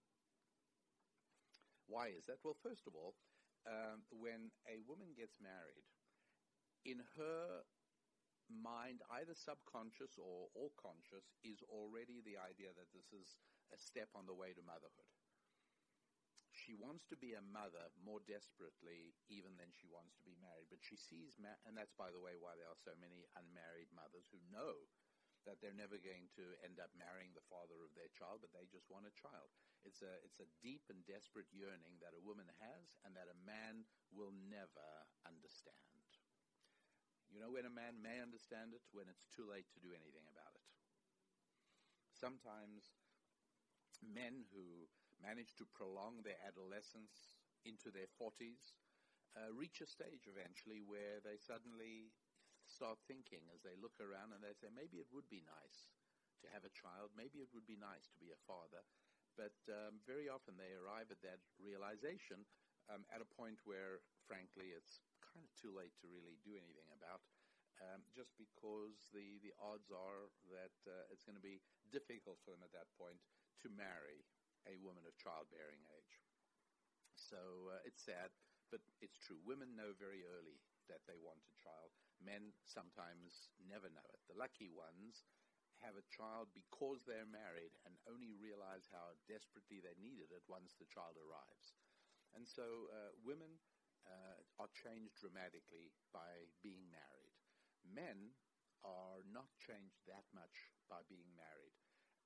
Why is that? Well, first of all, um, when a woman gets married, in her mind, either subconscious or, or conscious, is already the idea that this is a step on the way to motherhood. She wants to be a mother more desperately even than she wants to be married. But she sees, ma- and that's, by the way, why there are so many unmarried mothers who know that they're never going to end up marrying the father of their child, but they just want a child. It's a, it's a deep and desperate yearning that a woman has and that a man will never understand. You know when a man may understand it? When it's too late to do anything about it. Sometimes men who manage to prolong their adolescence into their 40s uh, reach a stage eventually where they suddenly start thinking as they look around and they say, maybe it would be nice to have a child, maybe it would be nice to be a father. But um, very often they arrive at that realization um, at a point where, frankly, it's kind of too late to really do anything about, um, just because the, the odds are that uh, it's going to be difficult for them at that point to marry a woman of childbearing age. So uh, it's sad, but it's true. Women know very early that they want a child. Men sometimes never know it. The lucky ones have a child because they're married and only realize how desperately they needed it once the child arrives. And so uh, women uh, are changed dramatically by being married. Men are not changed that much by being married.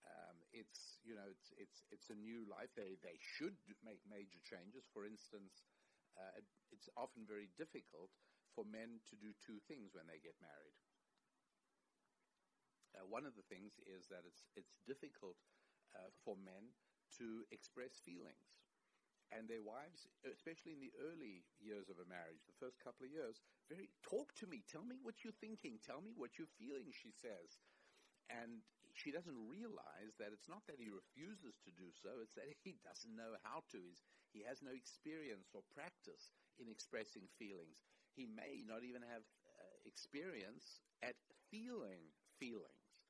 Um, it's you know it's it's it's a new life. They they should make major changes. For instance, uh, it's often very difficult for men to do two things when they get married. Uh, one of the things is that it's it's difficult uh, for men to express feelings, and their wives, especially in the early years of a marriage, the first couple of years, very talk to me, tell me what you're thinking, tell me what you're feeling. She says, and she doesn't realize that it's not that he refuses to do so; it's that he doesn't know how to. He's, he has no experience or practice in expressing feelings he may not even have uh, experience at feeling feelings.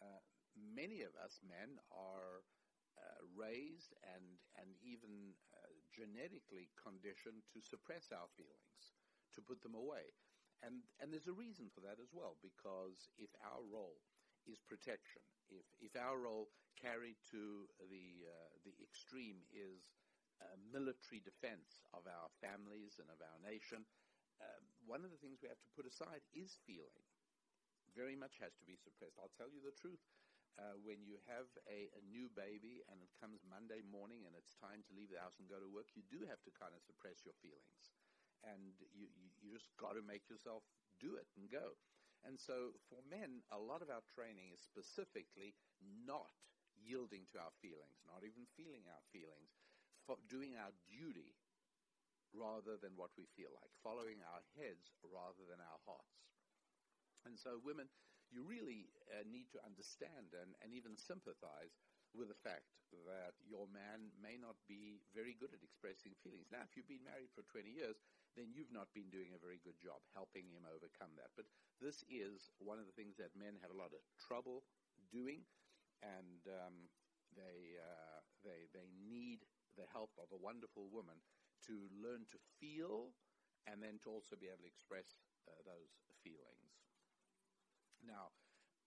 Uh, many of us men are uh, raised and and even uh, genetically conditioned to suppress our feelings, to put them away, and and there's a reason for that as well. Because if our role is protection, if if our role carried to the uh, the extreme is military defense of our families and of our nation, um, one of the things we have to put aside is feeling. Very much has to be suppressed. I'll tell you the truth. Uh, when you have a, a, new baby and it comes Monday morning and it's time to leave the house and go to work, you do have to kind of suppress your feelings. And you, you, you just got to make yourself do it and go. And so for men, a lot of our training is specifically not yielding to our feelings, not even feeling our feelings, doing our duty rather than what we feel like, following our heads rather than our hearts. And so, women, you really uh, need to understand and, and even sympathize with the fact that your man may not be very good at expressing feelings. Now, if you've been married for 20 years, then you've not been doing a very good job helping him overcome that. But this is one of the things that men have a lot of trouble doing, and um, they, uh, they, they need the help of a wonderful woman to learn to feel and then to also be able to express uh, those feelings. Now,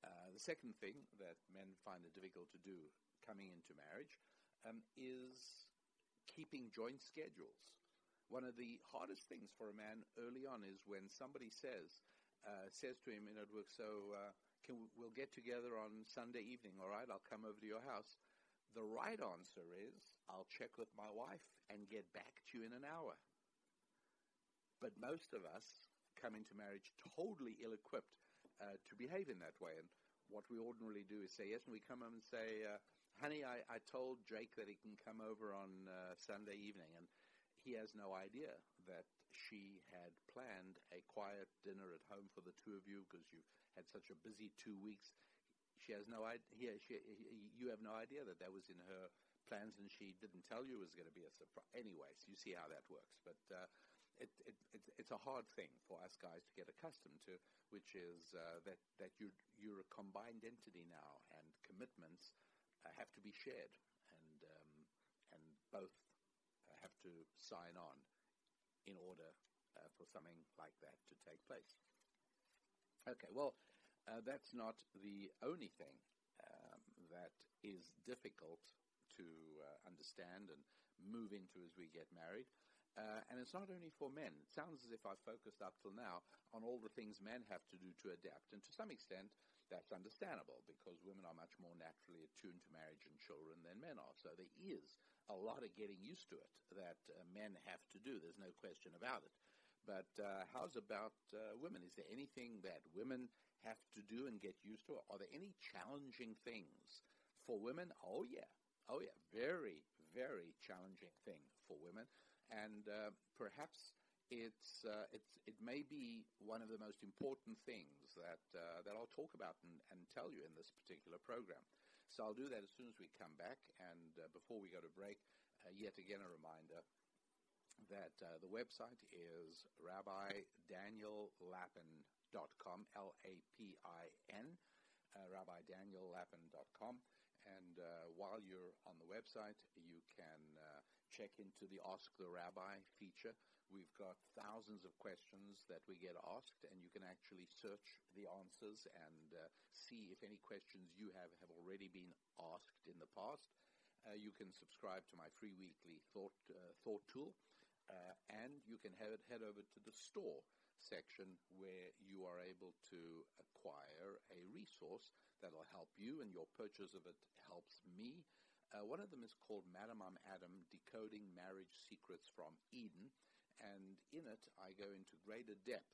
uh, the second thing that men find it difficult to do coming into marriage um, is keeping joint schedules. One of the hardest things for a man early on is when somebody says uh, says to him in at work, "So uh, can we, we'll get together on Sunday evening? All right, I'll come over to your house." The right answer is, I'll check with my wife and get back to you in an hour. But most of us come into marriage totally ill equipped uh, to behave in that way. And what we ordinarily do is say yes, and we come home and say, uh, "Honey, I, I told Jake that he can come over on uh, Sunday evening," and he has no idea that she had planned a quiet dinner at home for the two of you because you had such a busy two weeks. She has no idea. She, you have no idea that that was in her plans, and she didn't tell you it was going to be a surprise. Anyways, you see how that works. But uh, it, it, it, it's a hard thing for us guys to get accustomed to, which is uh, that that you're you're a combined entity now, and commitments uh, have to be shared, and um, and both have to sign on in order uh, for something like that to take place. Okay, well, uh, that's not the only thing um, that is difficult to uh, understand and move into as we get married. Uh, and it's not only for men. It sounds as if I've focused up till now on all the things men have to do to adapt. And to some extent, that's understandable because women are much more naturally attuned to marriage and children than men are. So there is a lot of getting used to it that uh, men have to do. There's no question about it. But uh, how's about uh, women? Is there anything that women have to do and get used to? Are there any challenging things for women? Oh, yeah. Oh, yeah. Very, very challenging thing for women and uh, perhaps it's, uh, it's, it may be one of the most important things that, uh, that I'll talk about and, and, tell you in this particular program. So I'll do that as soon as we come back. And uh, before we go to break, uh, yet again a reminder that uh, the website is rabbidaniellapin.com, L-A-P-I-N, rabbidaniellapin.com. And while you're on the website, you can check into the Ask the Rabbi feature. We've got thousands of questions that we get asked, and you can actually search the answers and uh, see if any questions you have have already been asked in the past. Uh, you can subscribe to my free weekly thought uh, thought tool, uh, and you can head head over to the store section where you are able to acquire a resource that'll help you, and your purchase of it helps me uh, one of them is called Madam I'm Adam Decoding Marriage Secrets from Eden. And in it, I go into greater depth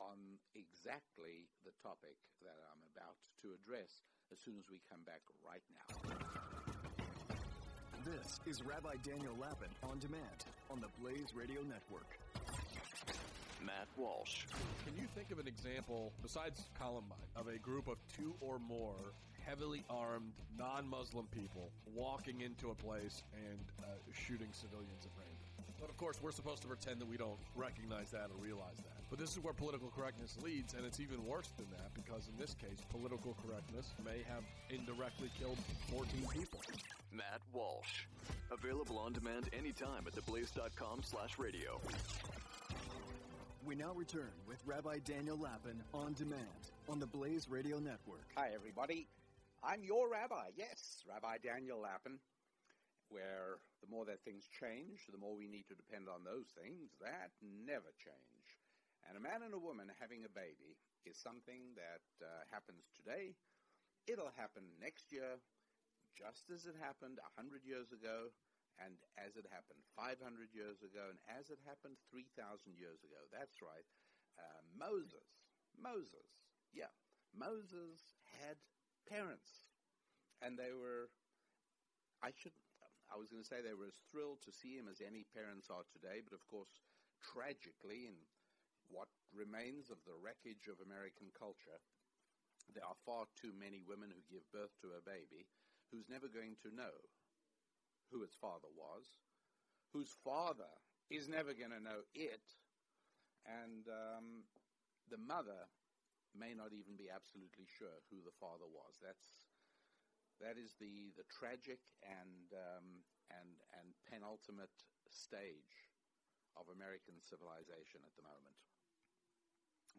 on exactly the topic that I'm about to address as soon as we come back right now. This is Rabbi Daniel Lapin on demand on the Blaze Radio Network. Matt Walsh. Can you think of an example, besides Columbine, of a group of two or more heavily armed, non-Muslim people walking into a place and uh, shooting civilians at random. But of course, we're supposed to pretend that we don't recognize that or realize that. But this is where political correctness leads, and it's even worse than that because in this case, political correctness may have indirectly killed 14 people. Matt Walsh. Available on demand anytime at theblaze.com slash radio. We now return with Rabbi Daniel Lapin on demand on the Blaze Radio Network. Hi, everybody. I'm your rabbi, yes, Rabbi Daniel Lapin, where the more that things change, the more we need to depend on those things. That never change. And a man and a woman having a baby is something that uh, happens today. It'll happen next year, just as it happened a hundred years ago, and as it happened 500 years ago, and as it happened 3,000 years ago. That's right. Uh, Moses, Moses, yeah, Moses had parents. And they were, I should, I was going to say they were as thrilled to see him as any parents are today, but of course, tragically, in what remains of the wreckage of American culture, there are far too many women who give birth to a baby who's never going to know who its father was, whose father is never going to know it, and um, the mother may not even be absolutely sure who the father was. That's that is the the tragic and um, and and penultimate stage of American civilization at the moment.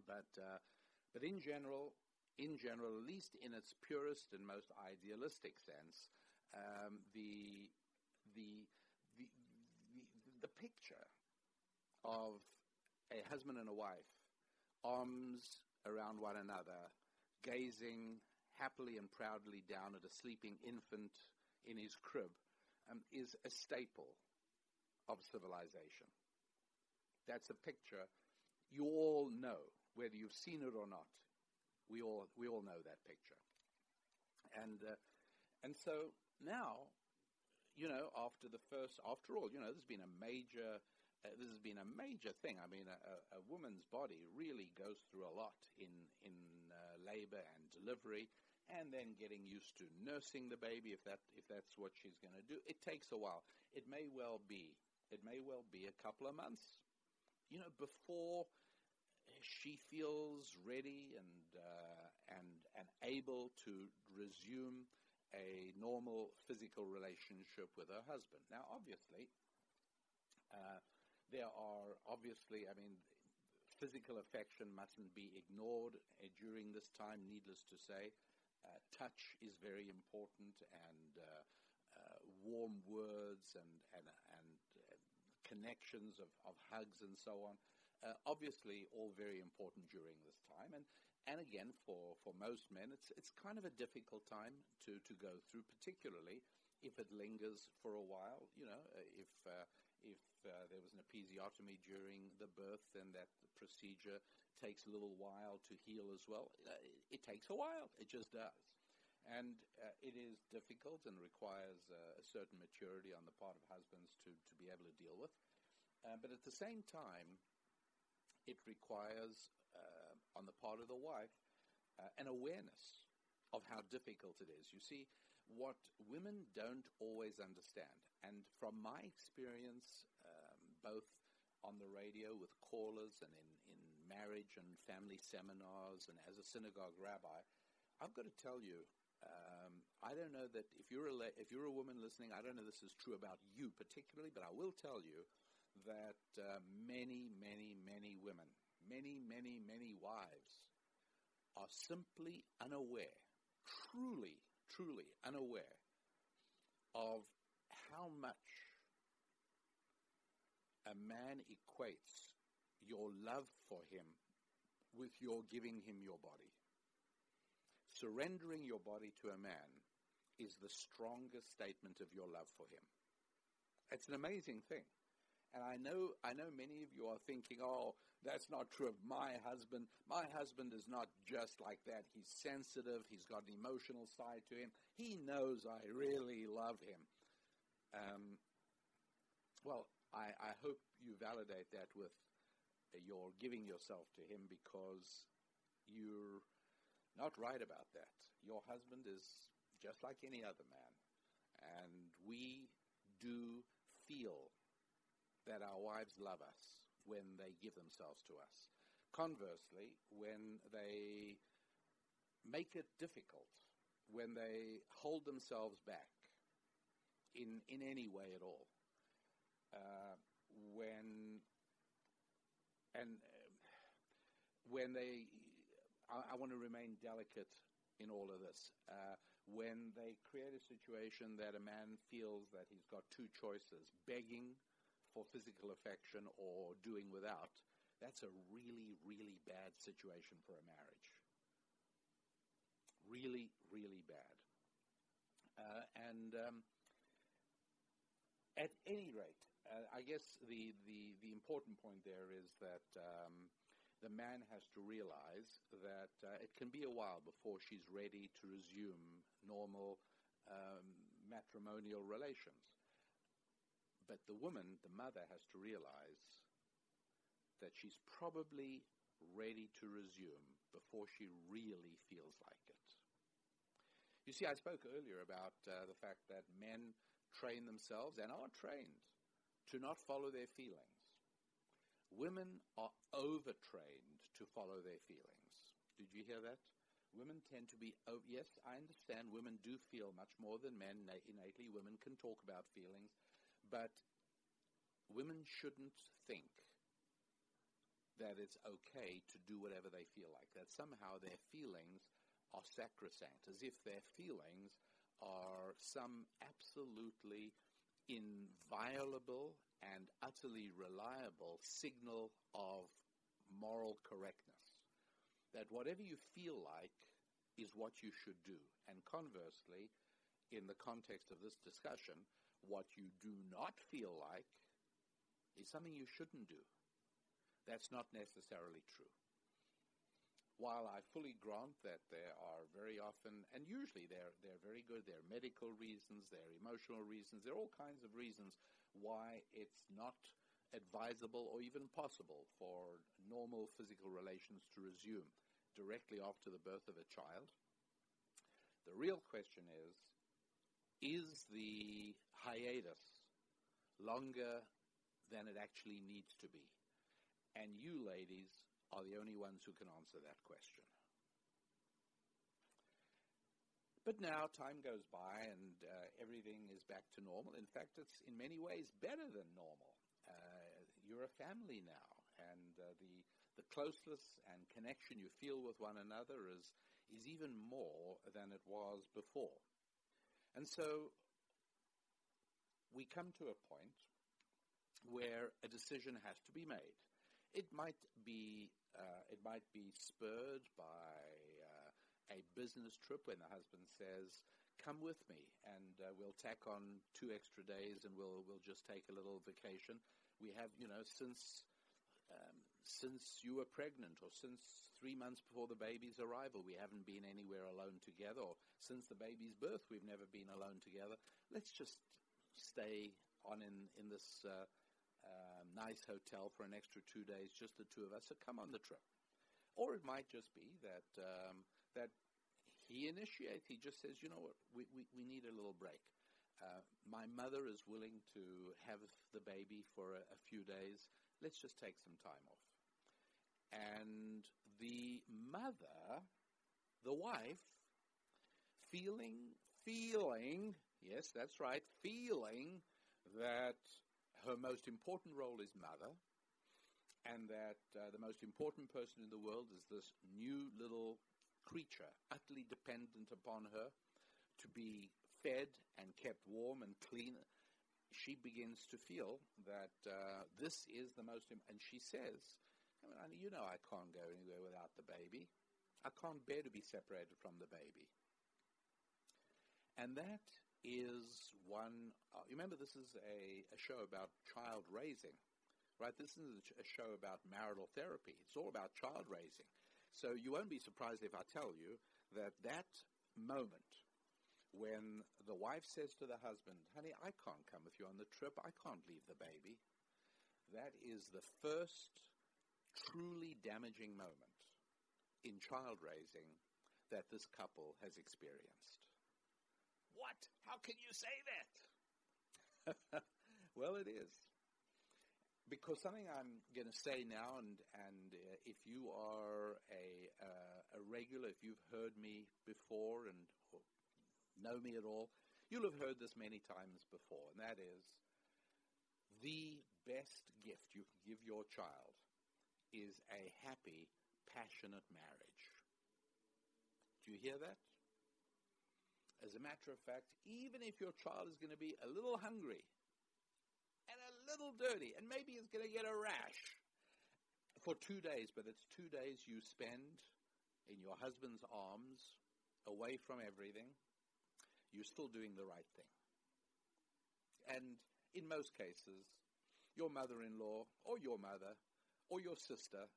But uh, but in general, in general, at least in its purest and most idealistic sense, um, the, the the the the picture of a husband and a wife, arms around one another, gazing happily and proudly down at a sleeping infant in his crib, um, is a staple of civilization. That's a picture you all know, whether you've seen it or not. We all we all know that picture. And uh, and so now, you know, after the first, after all, you know, there's been a major. Uh, this has been a major thing. I mean, a, a, woman's body really goes through a lot in in uh, labor and delivery, and then getting used to nursing the baby if that if that's what she's going to do. It takes a while. It may well be. It may well be a couple of months. You know, before she feels ready and uh, and and able to resume a normal physical relationship with her husband. Now, obviously, uh, there are obviously, I mean, physical affection mustn't be ignored uh, during this time. Needless to say, uh, touch is very important, and uh, uh, warm words and and and connections of, of hugs and so on. Uh, obviously, all very important during this time, and and again for, for most men, it's it's kind of a difficult time to, to go through, particularly if it lingers for a while. You know, uh, if uh, if uh, there was an episiotomy during the birth, and that procedure takes a little while to heal as well. Uh, it, it takes a while. It just does. And uh, it is difficult and requires uh, a certain maturity on the part of husbands to, to be able to deal with. Uh, but at the same time, it requires, uh, on the part of the wife, an awareness of how difficult it is. You see, what women don't always understand, and from my experience, both on the radio with callers and in, in marriage and family seminars and as a synagogue rabbi, I've got to tell you, um, I don't know that if you're a if you're a woman listening, I don't know this is true about you particularly, but I will tell you that uh, many, many, many women, many, many, many wives, are simply unaware, truly, truly unaware of how much a man equates your love for him with your giving him your body. Surrendering your body to a man is the strongest statement of your love for him. It's an amazing thing. And I know, I know many of you are thinking, oh, that's not true of my husband. My husband is not just like that. He's sensitive. He's got an emotional side to him. He knows I really love him. Um, well, I, I hope you validate that with your giving yourself to him because you're not right about that. Your husband is just like any other man. And we do feel that our wives love us when they give themselves to us. Conversely, when they make it difficult, when they hold themselves back in, in any way at all, uh, when and uh, when they I, I want to remain delicate in all of this. Uh, when they create a situation that a man feels that he's got two choices, begging for physical affection or doing without, that's a really, really bad situation for a marriage. Really, really bad. Uh, and um, at any rate, uh, I guess the, the, the important point there is that um, the man has to realize that uh, it can be a while before she's ready to resume normal um, matrimonial relations. But the woman, the mother, has to realize that she's probably ready to resume before she really feels like it. You see, I spoke earlier about uh, the fact that men train themselves and are trained to not follow their feelings. Women are overtrained to follow their feelings. Did you hear that? Women tend to be, oh, yes, I understand women do feel much more than men innately. Women can talk about feelings, but women shouldn't think that it's okay to do whatever they feel like, that somehow their feelings are sacrosanct, as if their feelings are some absolutely inviolable and utterly reliable signal of moral correctness. That whatever you feel like is what you should do. And conversely, in the context of this discussion, what you do not feel like is something you shouldn't do. That's not necessarily true. While I fully grant that there are very often, and usually they're, they're very good, there are medical reasons, there are emotional reasons, there are all kinds of reasons why it's not advisable or even possible for normal physical relations to resume directly after the birth of a child. The real question is, is the hiatus longer than it actually needs to be? And you ladies are the only ones who can answer that question. But now time goes by and uh, everything is back to normal. In fact, it's in many ways better than normal. Uh, you're a family now, and uh, the the closeness and connection you feel with one another is is even more than it was before. And so we come to a point where a decision has to be made. It might be uh, it might be spurred by uh, a business trip when the husband says, "Come with me, and uh, we'll tack on two extra days, and we'll we'll just take a little vacation." We have, you know, since um, since you were pregnant, or since three months before the baby's arrival, we haven't been anywhere alone together, or since the baby's birth, we've never been alone together. Let's just stay on in in this uh, um, nice hotel for an extra two days, just the two of us, so come on the trip. Or it might just be that um, that he initiates. He just says, you know what, we, we, we need a little break. Uh, my mother is willing to have the baby for a, a few days. Let's just take some time off. And the mother, the wife, feeling, feeling, yes, that's right, feeling that her most important role is mother, and that uh, the most important person in the world is this new little creature, utterly dependent upon her to be fed and kept warm and clean. She begins to feel that uh, this is the most, Im- and she says, I mean, you know, I can't go anywhere without the baby. I can't bear to be separated from the baby. And that is one. Uh, remember, this is a, a show about child raising, right? This is a show about marital therapy. It's all about child raising. So you won't be surprised if I tell you that that moment when the wife says to the husband, honey, I can't come with you on the trip. I can't leave the baby. That is the first truly damaging moment in child raising that this couple has experienced. What? How can you say that? well, it is. Because something I'm going to say now, and, and uh, if you are a, uh, a regular, if you've heard me before and know me at all, you'll have heard this many times before, and that is the best gift you can give your child is a happy, passionate marriage. Do you hear that? As a matter of fact, even if your child is going to be a little hungry and a little dirty, and maybe is going to get a rash for two days, but it's two days you spend in your husband's arms, away from everything, you're still doing the right thing. And in most cases, your mother in law or your mother or your sister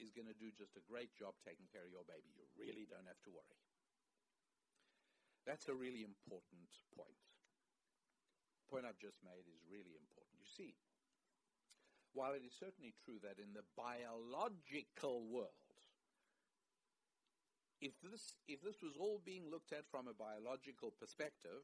is going to do just a great job taking care of your baby. You really don't have to worry. That's a really important point. The point I've just made is really important. You see, while it is certainly true that in the biological world, if this, if this was all being looked at from a biological perspective,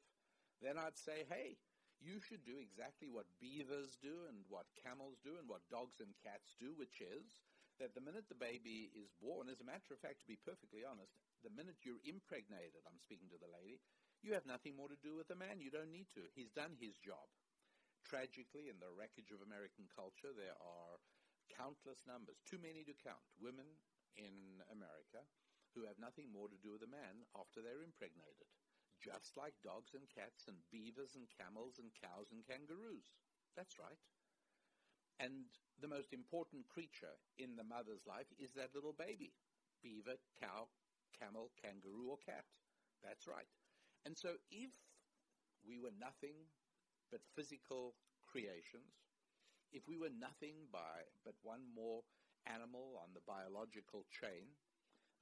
then I'd say, hey, you should do exactly what beavers do and what camels do and what dogs and cats do, which is that the minute the baby is born, as a matter of fact, to be perfectly honest, the minute you're impregnated, I'm speaking to the lady, you have nothing more to do with the man. You don't need to. He's done his job. Tragically, in the wreckage of American culture, there are countless numbers, too many to count, women in America who have nothing more to do with a man after they're impregnated, just like dogs and cats and beavers and camels and cows and kangaroos. That's right. And the most important creature in the mother's life is that little baby beaver, cow, camel, kangaroo, or cat. That's right. And so if we were nothing but physical creations, if we were nothing by but one more animal on the biological chain,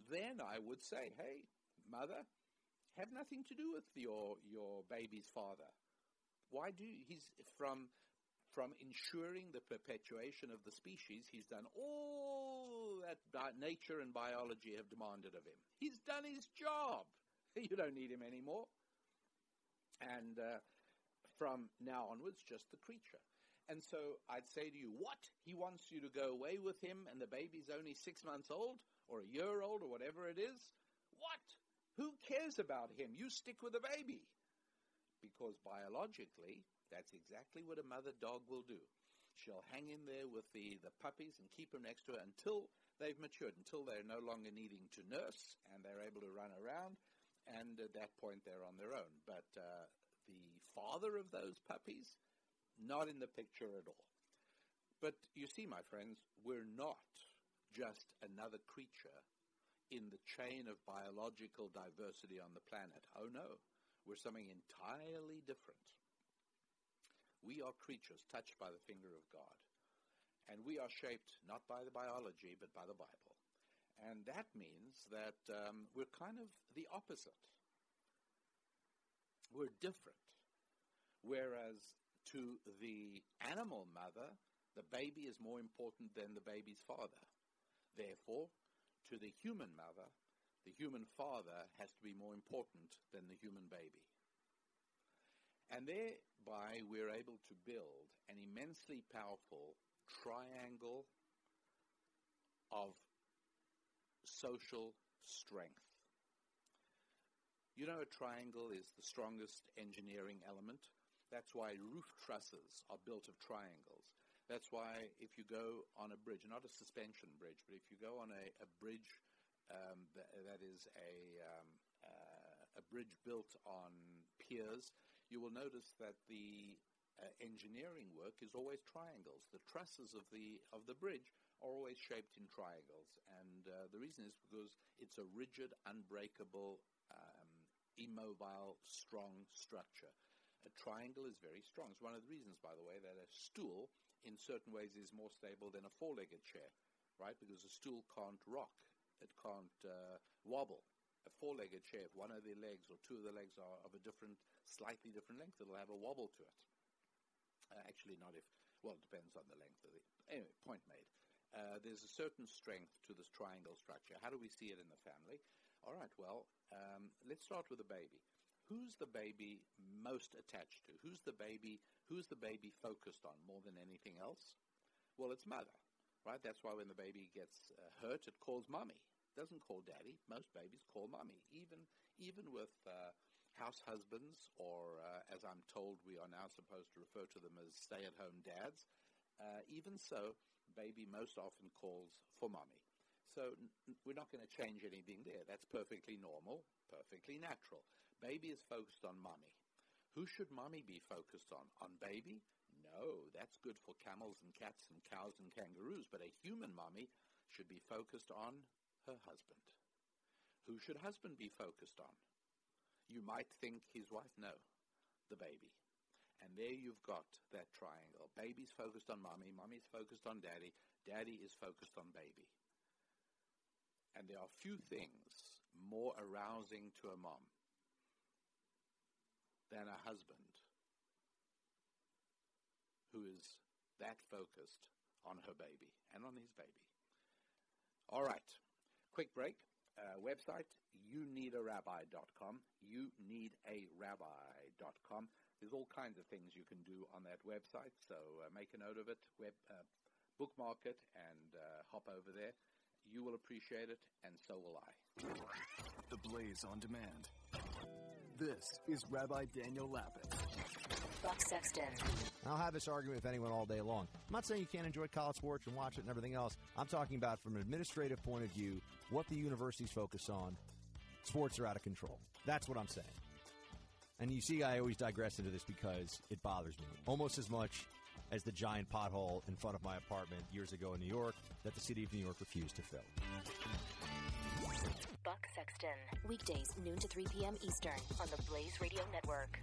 then I would say, hey, mother, have nothing to do with your your baby's father. Why do he's from from ensuring the perpetuation of the species, he's done all that nature and biology have demanded of him. He's done his job. You don't need him anymore. And uh, from now onwards, just the creature. And so I'd say to you, what? He wants you to go away with him and the baby's only six months old or a year old or whatever it is? What? Who cares about him? You stick with the baby. Because biologically, that's exactly what a mother dog will do. She'll hang in there with the, the puppies and keep them next to her until they've matured, until they're no longer needing to nurse and they're able to run around. And at that point, they're on their own. But uh, the father of those puppies, not in the picture at all. But you see, my friends, we're not just another creature in the chain of biological diversity on the planet. Oh no, we're something entirely different. We are creatures touched by the finger of God. And we are shaped not by the biology, but by the Bible. And that means that um, we're kind of the opposite. We're different. Whereas to the animal mother, the baby is more important than the baby's father. Therefore, to the human mother, the human father has to be more important than the human baby. And thereby we're able to build an immensely powerful triangle of social strength. You know, a triangle is the strongest engineering element. That's why roof trusses are built of triangles. That's why if you go on a bridge, not a suspension bridge, but if you go on a, a bridge um, that, that is a, um, uh, a bridge built on piers, you will notice that the uh, engineering work is always triangles. The trusses of the of the bridge are always shaped in triangles, and uh, the reason is because it's a rigid, unbreakable, um, immobile, strong structure. A triangle is very strong. It's one of the reasons, by the way, that a stool, in certain ways, is more stable than a four-legged chair, right? Because a stool can't rock, it can't uh, wobble a four-legged chair, if one of the legs or two of the legs are of a different, slightly different length, it'll have a wobble to it. Uh, actually, not if, well, it depends on the length of the, anyway, point made. Uh, there's a certain strength to this triangle structure. How do we see it in the family? All right, well, um, let's start with the baby. Who's the baby most attached to? Who's the baby? Who's the baby focused on more than anything else? Well, it's mother, right? That's why when the baby gets uh, hurt, it calls mommy doesn't call daddy. Most babies call mommy. Even even with uh, house husbands, or uh, as I'm told, we are now supposed to refer to them as stay-at-home dads. Uh, even so, baby most often calls for mommy. So n- we're not going to change anything there. That's perfectly normal, perfectly natural. Baby is focused on mommy. Who should mommy be focused on? On baby? No, that's good for camels and cats and cows and kangaroos. But a human mommy should be focused on her husband. Who should husband be focused on? You might think his wife. No, the baby. And there you've got that triangle. Baby's focused on mommy, mommy's focused on daddy, daddy is focused on baby. And there are few things more arousing to a mom than a husband who is that focused on her baby and on his baby. All right. Quick break. Uh, website, youneedarabbi.com. Youneedarabbi.com. There's all kinds of things you can do on that website, so uh, make a note of it, web, uh, bookmark it, and uh, hop over there. You will appreciate it, and so will I. The Blaze on Demand. This is Rabbi Daniel Lapin. Buck Sexton. I'll have this argument with anyone all day long. I'm not saying you can't enjoy college sports and watch it and everything else. I'm talking about from an administrative point of view, what the universities focus on. Sports are out of control. That's what I'm saying. And you see, I always digress into this because it bothers me almost as much as the giant pothole in front of my apartment years ago in New York that the city of New York refused to fill. Buck Sexton. Weekdays, noon to 3 p.m. Eastern on the Blaze Radio Network.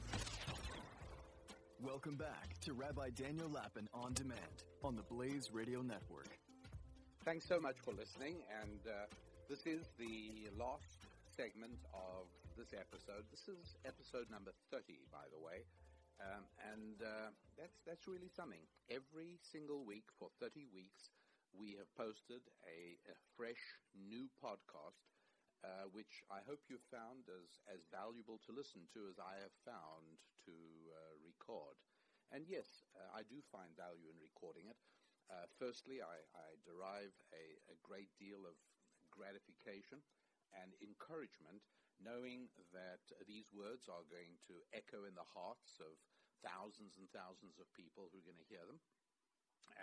Welcome back to Rabbi Daniel Lapin on demand on the Blaze Radio Network. Thanks so much for listening. And uh, This is the last segment of this episode. This is episode number 30, by the way. Um, and uh, that's, that's really something. Every single week for 30 weeks, we have posted a, a fresh new podcast, uh, which I hope you've found as, as valuable to listen to as I have found to uh, record. And yes, uh, I do find value in recording it. Uh, firstly, I, I derive a, a great deal of gratification and encouragement knowing that these words are going to echo in the hearts of thousands and thousands of people who are going to hear them.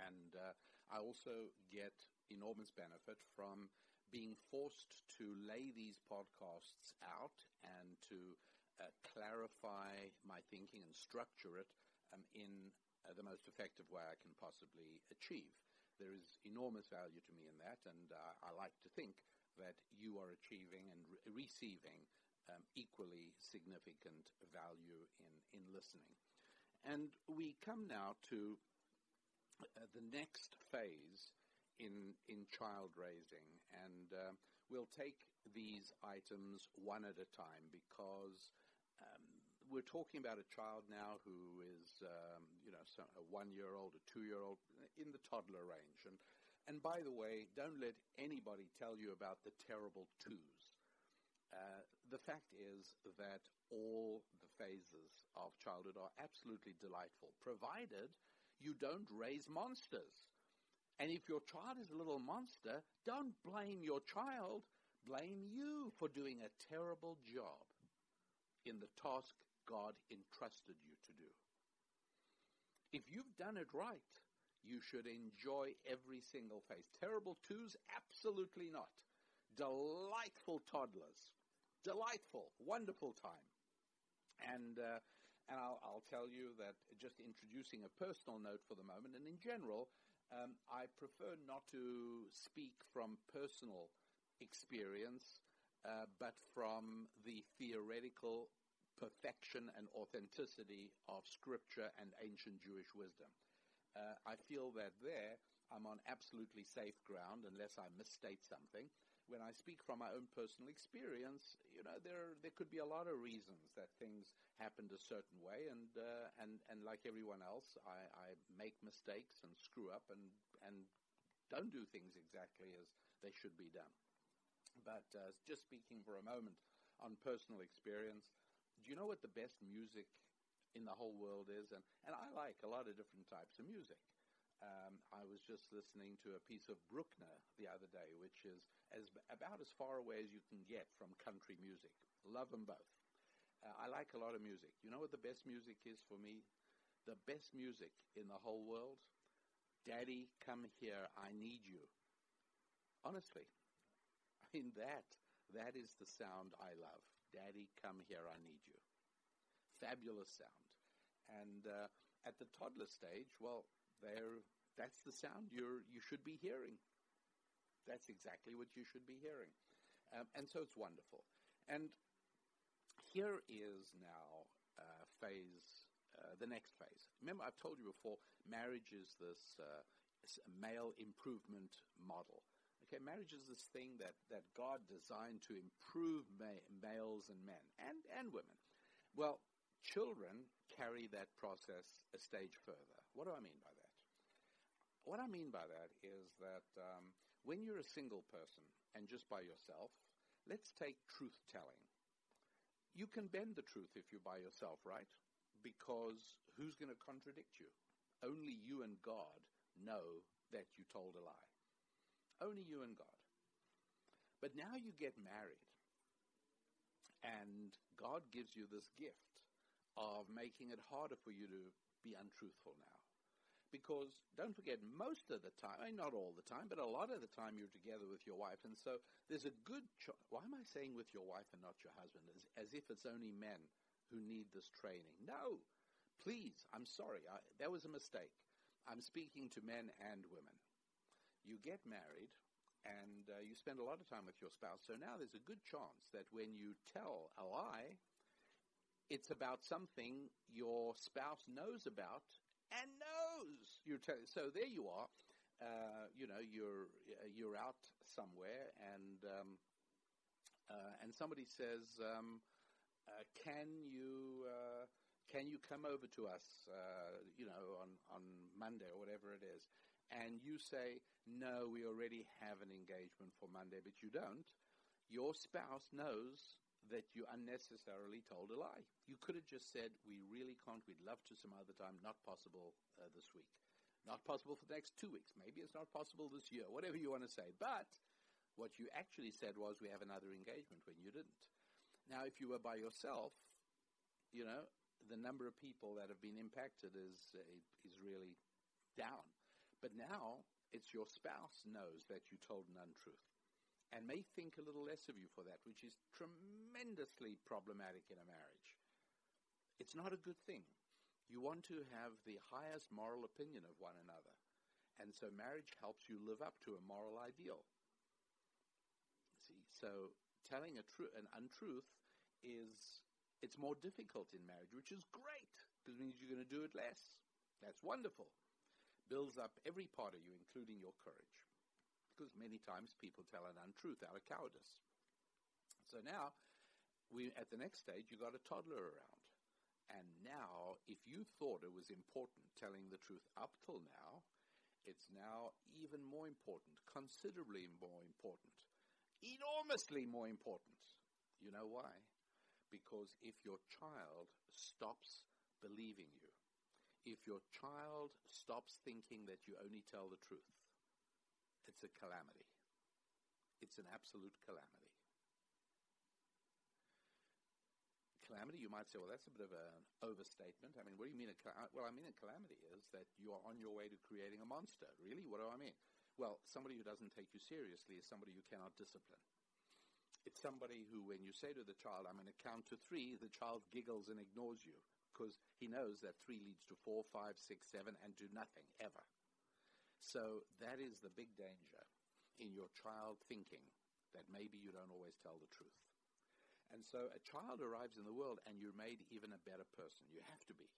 And uh, I also get enormous benefit from being forced to lay these podcasts out and to uh, clarify my thinking and structure it um, in uh, the most effective way I can possibly achieve. There is enormous value to me in that, and uh, I like to think that you are achieving and re- receiving um, equally significant value in, in listening. And we come now to uh, the next phase in, in child raising, and uh, we'll take these items one at a time because um, we're talking about a child now who is, um, you know, a one-year-old, a two-year-old, in the toddler range, and and by the way, don't let anybody tell you about the terrible twos. Uh, the fact is that all the phases of childhood are absolutely delightful, provided you don't raise monsters. And if your child is a little monster, don't blame your child, blame you for doing a terrible job in the task God entrusted you to do. If you've done it right, you should enjoy every single phase. Terrible twos? Absolutely not. Delightful toddlers. Delightful, wonderful time. And, uh, and I'll, I'll, tell you that just introducing a personal note for the moment, and in general, um, I prefer not to speak from personal experience, uh, but from the theoretical perfection and authenticity of scripture and ancient Jewish wisdom uh, I feel that there I'm on absolutely safe ground unless I misstate something. When I speak from my own personal experience, you know, there there could be a lot of reasons that things happened a certain way, and uh, and and like everyone else, I, I make mistakes and screw up and and don't do things exactly as they should be done. But uh, just speaking for a moment on personal experience, do you know what the best music in the whole world is, and, and I like a lot of different types of music. Um, I was just listening to a piece of Bruckner the other day, which is as about as far away as you can get from country music. Love them both. Uh, I like a lot of music. You know what the best music is for me? The best music in the whole world? Daddy, come here. I need you. Honestly, I mean that that is the sound I love. Daddy, come here. I need you. Fabulous sound. And uh, at the toddler stage, well, there that's the sound you're you should be hearing. That's exactly what you should be hearing, um, and so it's wonderful. And here is now uh, phase, uh, the next phase. Remember, I've told you before, marriage is this uh, male improvement model. Okay, marriage is this thing that, that God designed to improve ma- males and men and, and women. Well, children carry that process a stage further. What do I mean by that? What I mean by that is that um, when you're a single person and just by yourself, let's take truth telling. You can bend the truth if you're by yourself, right? Because who's going to contradict you? Only you and God know that you told a lie. Only you and God. But now you get married, and God gives you this gift of making it harder for you to be untruthful now. Because don't forget, most of the time, not all the time, but a lot of the time you're together with your wife. And so there's a good cho- Why am I saying with your wife and not your husband? As, as if it's only men who need this training. No, please, I'm sorry. I, that was a mistake. I'm speaking to men and women. You get married and uh, you spend a lot of time with your spouse. So now there's a good chance that when you tell a lie, it's about something your spouse knows about and knows. You're t- so there you are. uh, you know, you're uh, you're out somewhere, and um, uh, and somebody says, um, uh, "Can you uh, can you come over to us, uh, you know, on on Monday or whatever it is?" And you say, "No, we already have an engagement for Monday," but you don't. Your spouse knows that you unnecessarily told a lie. You could have just said, "We really can't. We'd love to some other time. Not possible uh, this week. Not possible for the next two weeks. Maybe it's not possible this year. Whatever you want to say." But what you actually said was, "We have another engagement," when you didn't. Now, if you were by yourself, you know the number of people that have been impacted is uh, is really down. But now it's your spouse knows that you told an untruth and may think a little less of you for that, which is tremendously problematic in a marriage. It's not a good thing. You want to have the highest moral opinion of one another. And so marriage helps you live up to a moral ideal. See, so telling a tru- an untruth is it's more difficult in marriage, which is great because it means you're going to do it less. That's wonderful. Builds up every part of you, including your courage because many times people tell an untruth out of cowardice. So now, we at the next stage, you got a toddler around, and now, if you thought it was important telling the truth up till now, it's now even more important, considerably more important, enormously more important. You know why? Because if your child stops believing you, if your child stops thinking that you only tell the truth, it's a calamity. It's an absolute calamity. Calamity, you might say, well, that's a bit of an overstatement. I mean, what do you mean? A cal- well, I mean, a calamity is that you are on your way to creating a monster. Really? What do I mean? Well, somebody who doesn't take you seriously is somebody you cannot discipline. It's somebody who, when you say to the child, I'm going to count to three, the child giggles and ignores you because he knows that three leads to four, five, six, seven, and to nothing, ever. So that is the big danger in your child thinking that maybe you don't always tell the truth. And so a child arrives in the world and you're made even a better person. You have to be.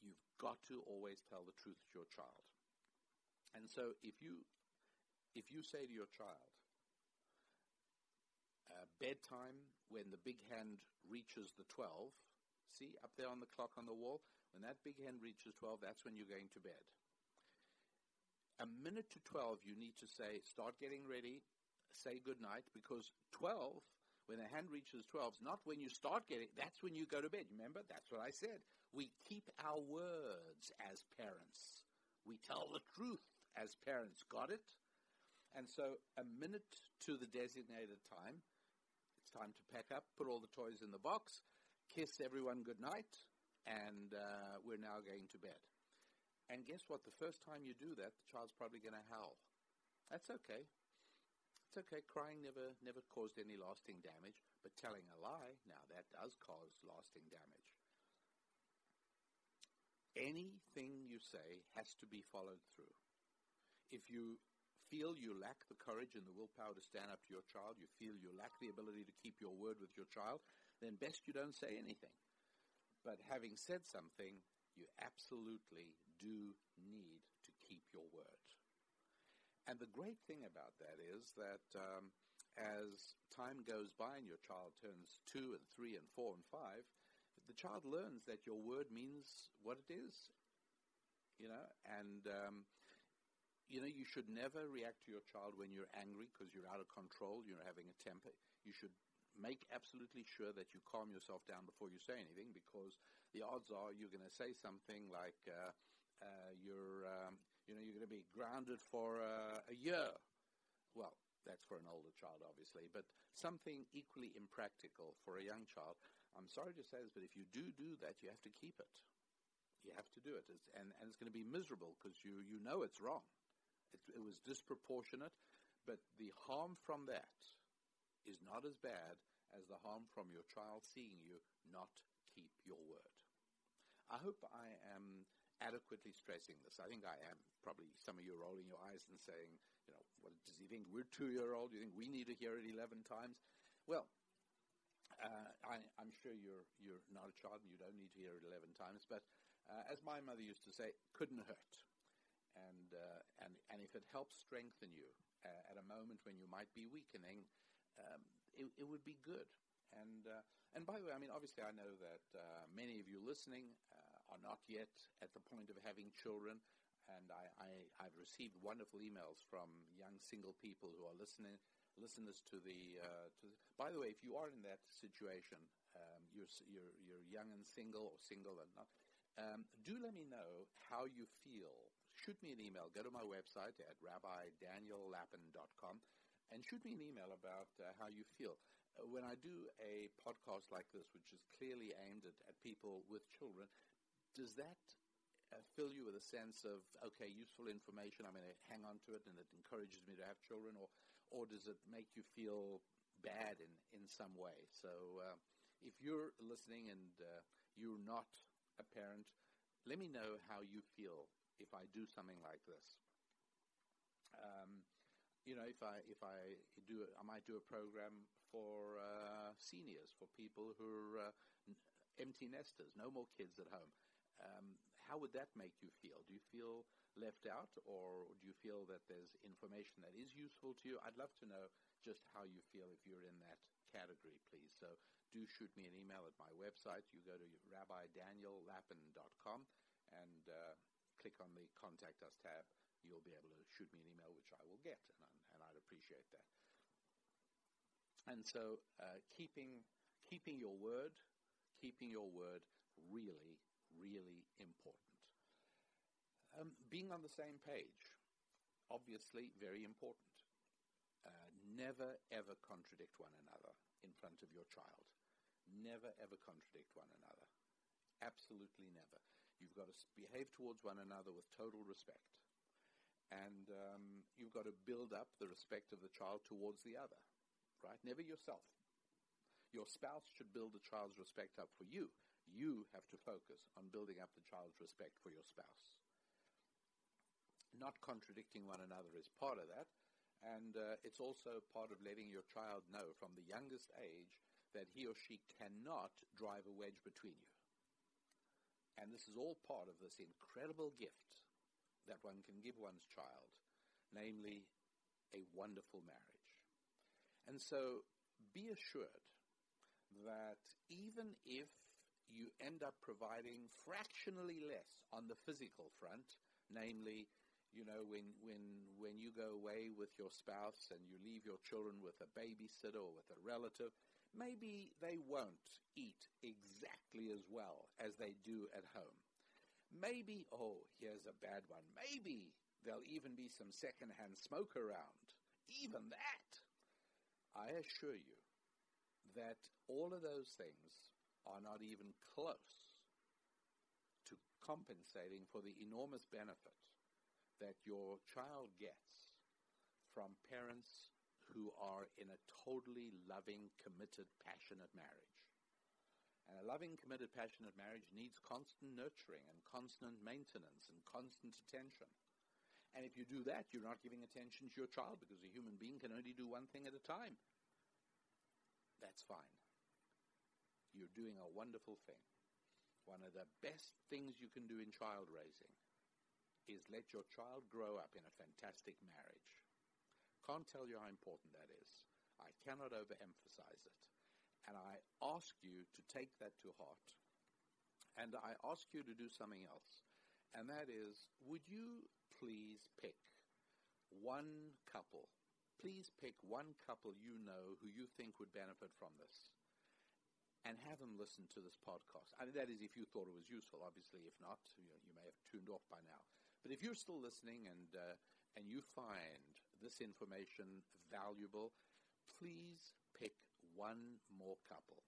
You've got to always tell the truth to your child. And so if you if you say to your child, uh, bedtime when the big hand reaches the 12, see up there on the clock on the wall, when that big hand reaches 12, that's when you're going to bed a minute to 12, you need to say, start getting ready, say good night, because 12, when the hand reaches 12, is not when you start getting, that's when you go to bed. Remember? That's what I said. We keep our words as parents. We tell the truth as parents. Got it? And so a minute to the designated time, it's time to pack up, put all the toys in the box, kiss everyone good night, and uh, we're now going to bed. And guess what? The first time you do that, the child's probably going to howl. That's okay. It's okay. Crying never never caused any lasting damage, but telling a lie, now that does cause lasting damage. Anything you say has to be followed through. If you feel you lack the courage and the willpower to stand up to your child, you feel you lack the ability to keep your word with your child, then best you don't say anything. But having said something, you absolutely do need to keep your word. And the great thing about that is that um, as time goes by and your child turns two and three and four and five, the child learns that your word means what it is. You know, and um, you know you should never react to your child when you're angry because you're out of control, you're having a temper. You should make absolutely sure that you calm yourself down before you say anything because the odds are you're going to say something like uh, uh, you're um, you know you're going to be grounded for uh, a year. Well, that's for an older child, obviously, but something equally impractical for a young child. I'm sorry to say this, but if you do do that, you have to keep it. You have to do it, it's, and and it's going to be miserable because you you know it's wrong. It, it was disproportionate, but the harm from that is not as bad as the harm from your child seeing you not keep your word. I hope I am adequately stressing this. I think I am. Probably some of you are rolling your eyes and saying, you know, what does he think? We're two year old. Do you think we need to hear it 11 times? Well, uh, I, am sure you're, you're not a child and you don't need to hear it 11 times, but uh, as my mother used to say, couldn't hurt. and uh, and and if it helps strengthen you uh, at a moment when you might be weakening, um, it, it, would be good. And uh, and by the way, I mean obviously I know that uh, many of you listening are not yet at the point of having children, and I, I have received wonderful emails from young single people who are listening listeners to the uh, to. The, by the way, if you are in that situation, um, you're you're you're young and single or single and not. Um, do let me know how you feel. Shoot me an email. Go to my website at rabbidaniellapin.com and shoot me an email about uh, how you feel. Uh, when I do a podcast like this, which is clearly aimed at, at people with children, does that uh, fill you with a sense of, okay, useful information, I'm going to hang on to it and it encourages me to have children, or, or does it make you feel bad in, in some way? So uh, if you're listening and uh, you're not a parent, let me know how you feel if I do something like this. Um, you know, if I if I do, I might do a program for uh, seniors, for people who are uh, empty nesters, no more kids at home. Um, how would that make you feel? Do you feel left out, or do you feel that there's information that is useful to you? I'd love to know just how you feel if you're in that category, please. So do shoot me an email at my website. You go to rabbidaniellapin.com and uh, click on the Contact Us tab. You'll be able to shoot me an email, which I will get, and, and I'd appreciate that. And so, uh, keeping keeping your word, keeping your word, really, really important. Um, being on the same page, obviously, very important. Uh, never ever contradict one another in front of your child. Never ever contradict one another. Absolutely never. You've got to behave towards one another with total respect. And um, you've got to build up the respect of the child towards the other, right? Never yourself. Your spouse should build the child's respect up for you. You have to focus on building up the child's respect for your spouse. Not contradicting one another is part of that. And uh, it's also part of letting your child know from the youngest age that he or she cannot drive a wedge between you. And this is all part of this incredible gift that one can give one's child, namely a wonderful marriage. And so be assured that even if you end up providing fractionally less on the physical front, namely, you know, when, when, when you go away with your spouse and you leave your children with a babysitter or with a relative, maybe they won't eat exactly as well as they do at home. Maybe, oh, here's a bad one. Maybe there'll even be some secondhand smoke around. Even that. I assure you that all of those things are not even close to compensating for the enormous benefit that your child gets from parents who are in a totally loving, committed, passionate marriage. And a loving, committed, passionate marriage needs constant nurturing and constant maintenance and constant attention. And if you do that, you're not giving attention to your child because a human being can only do one thing at a time. That's fine. You're doing a wonderful thing. One of the best things you can do in child raising is let your child grow up in a fantastic marriage can't tell you how important that is. I cannot overemphasize it. And I ask you to take that to heart. And I ask you to do something else. And that is, would you please pick one couple? Please pick one couple you know who you think would benefit from this. And have them listen to this podcast. I mean, that is if you thought it was useful. Obviously, if not, you, know, you may have tuned off by now. But if you're still listening and, uh, and you find this information valuable, please pick one more couple.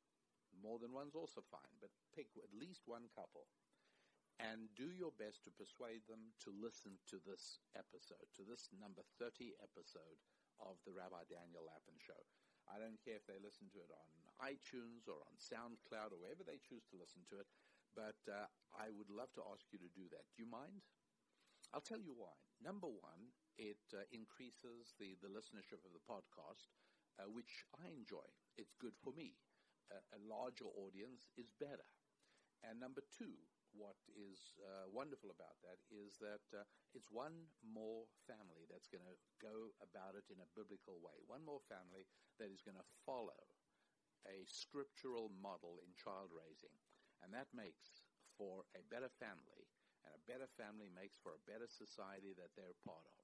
More than one's also fine, but pick at least one couple and do your best to persuade them to listen to this episode, to this number 30 episode of the Rabbi Daniel Lapin Show. I don't care if they listen to it on iTunes or on SoundCloud or wherever they choose to listen to it, but uh, I would love to ask you to do that. Do you mind? I'll tell you why. Number one, it uh, increases the, the listenership of the podcast, uh, which I enjoy. It's good for me. A larger audience is better. And number two, what is uh, wonderful about that is that uh, it's one more family that's going to go about it in a biblical way, one more family that is going to follow a scriptural model in child raising. And that makes for a better family, and a better family makes for a better society that they're part of.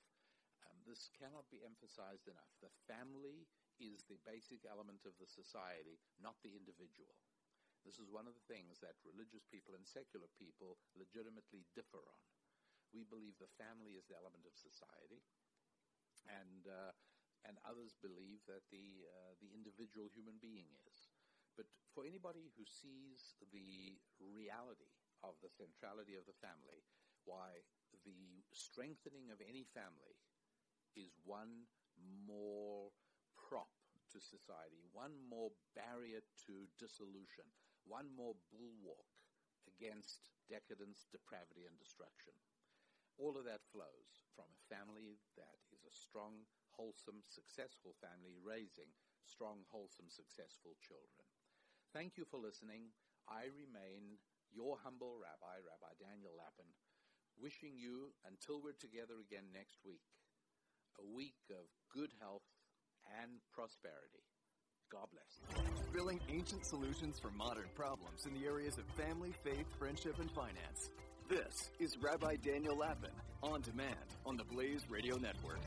Um, this cannot be emphasized enough. The family is the basic element of the society, not the individual. This is one of the things that religious people and secular people legitimately differ on. We believe the family is the element of society, and uh, and others believe that the uh, the individual human being is. But for anybody who sees the reality of the centrality of the family, why the strengthening of any family is one more prop to society, one more barrier to dissolution, one more bulwark against decadence, depravity, and destruction. All of that flows from a family that is a strong, wholesome, successful family raising strong, wholesome, successful children. Thank you for listening. I remain your humble rabbi, Rabbi Daniel Lapin, wishing you, until we're together again next week, a week of good health and prosperity. God bless. Revealing ancient solutions for modern problems in the areas of family, faith, friendship, and finance. This is Rabbi Daniel Lapin, on demand on the Blaze Radio Network.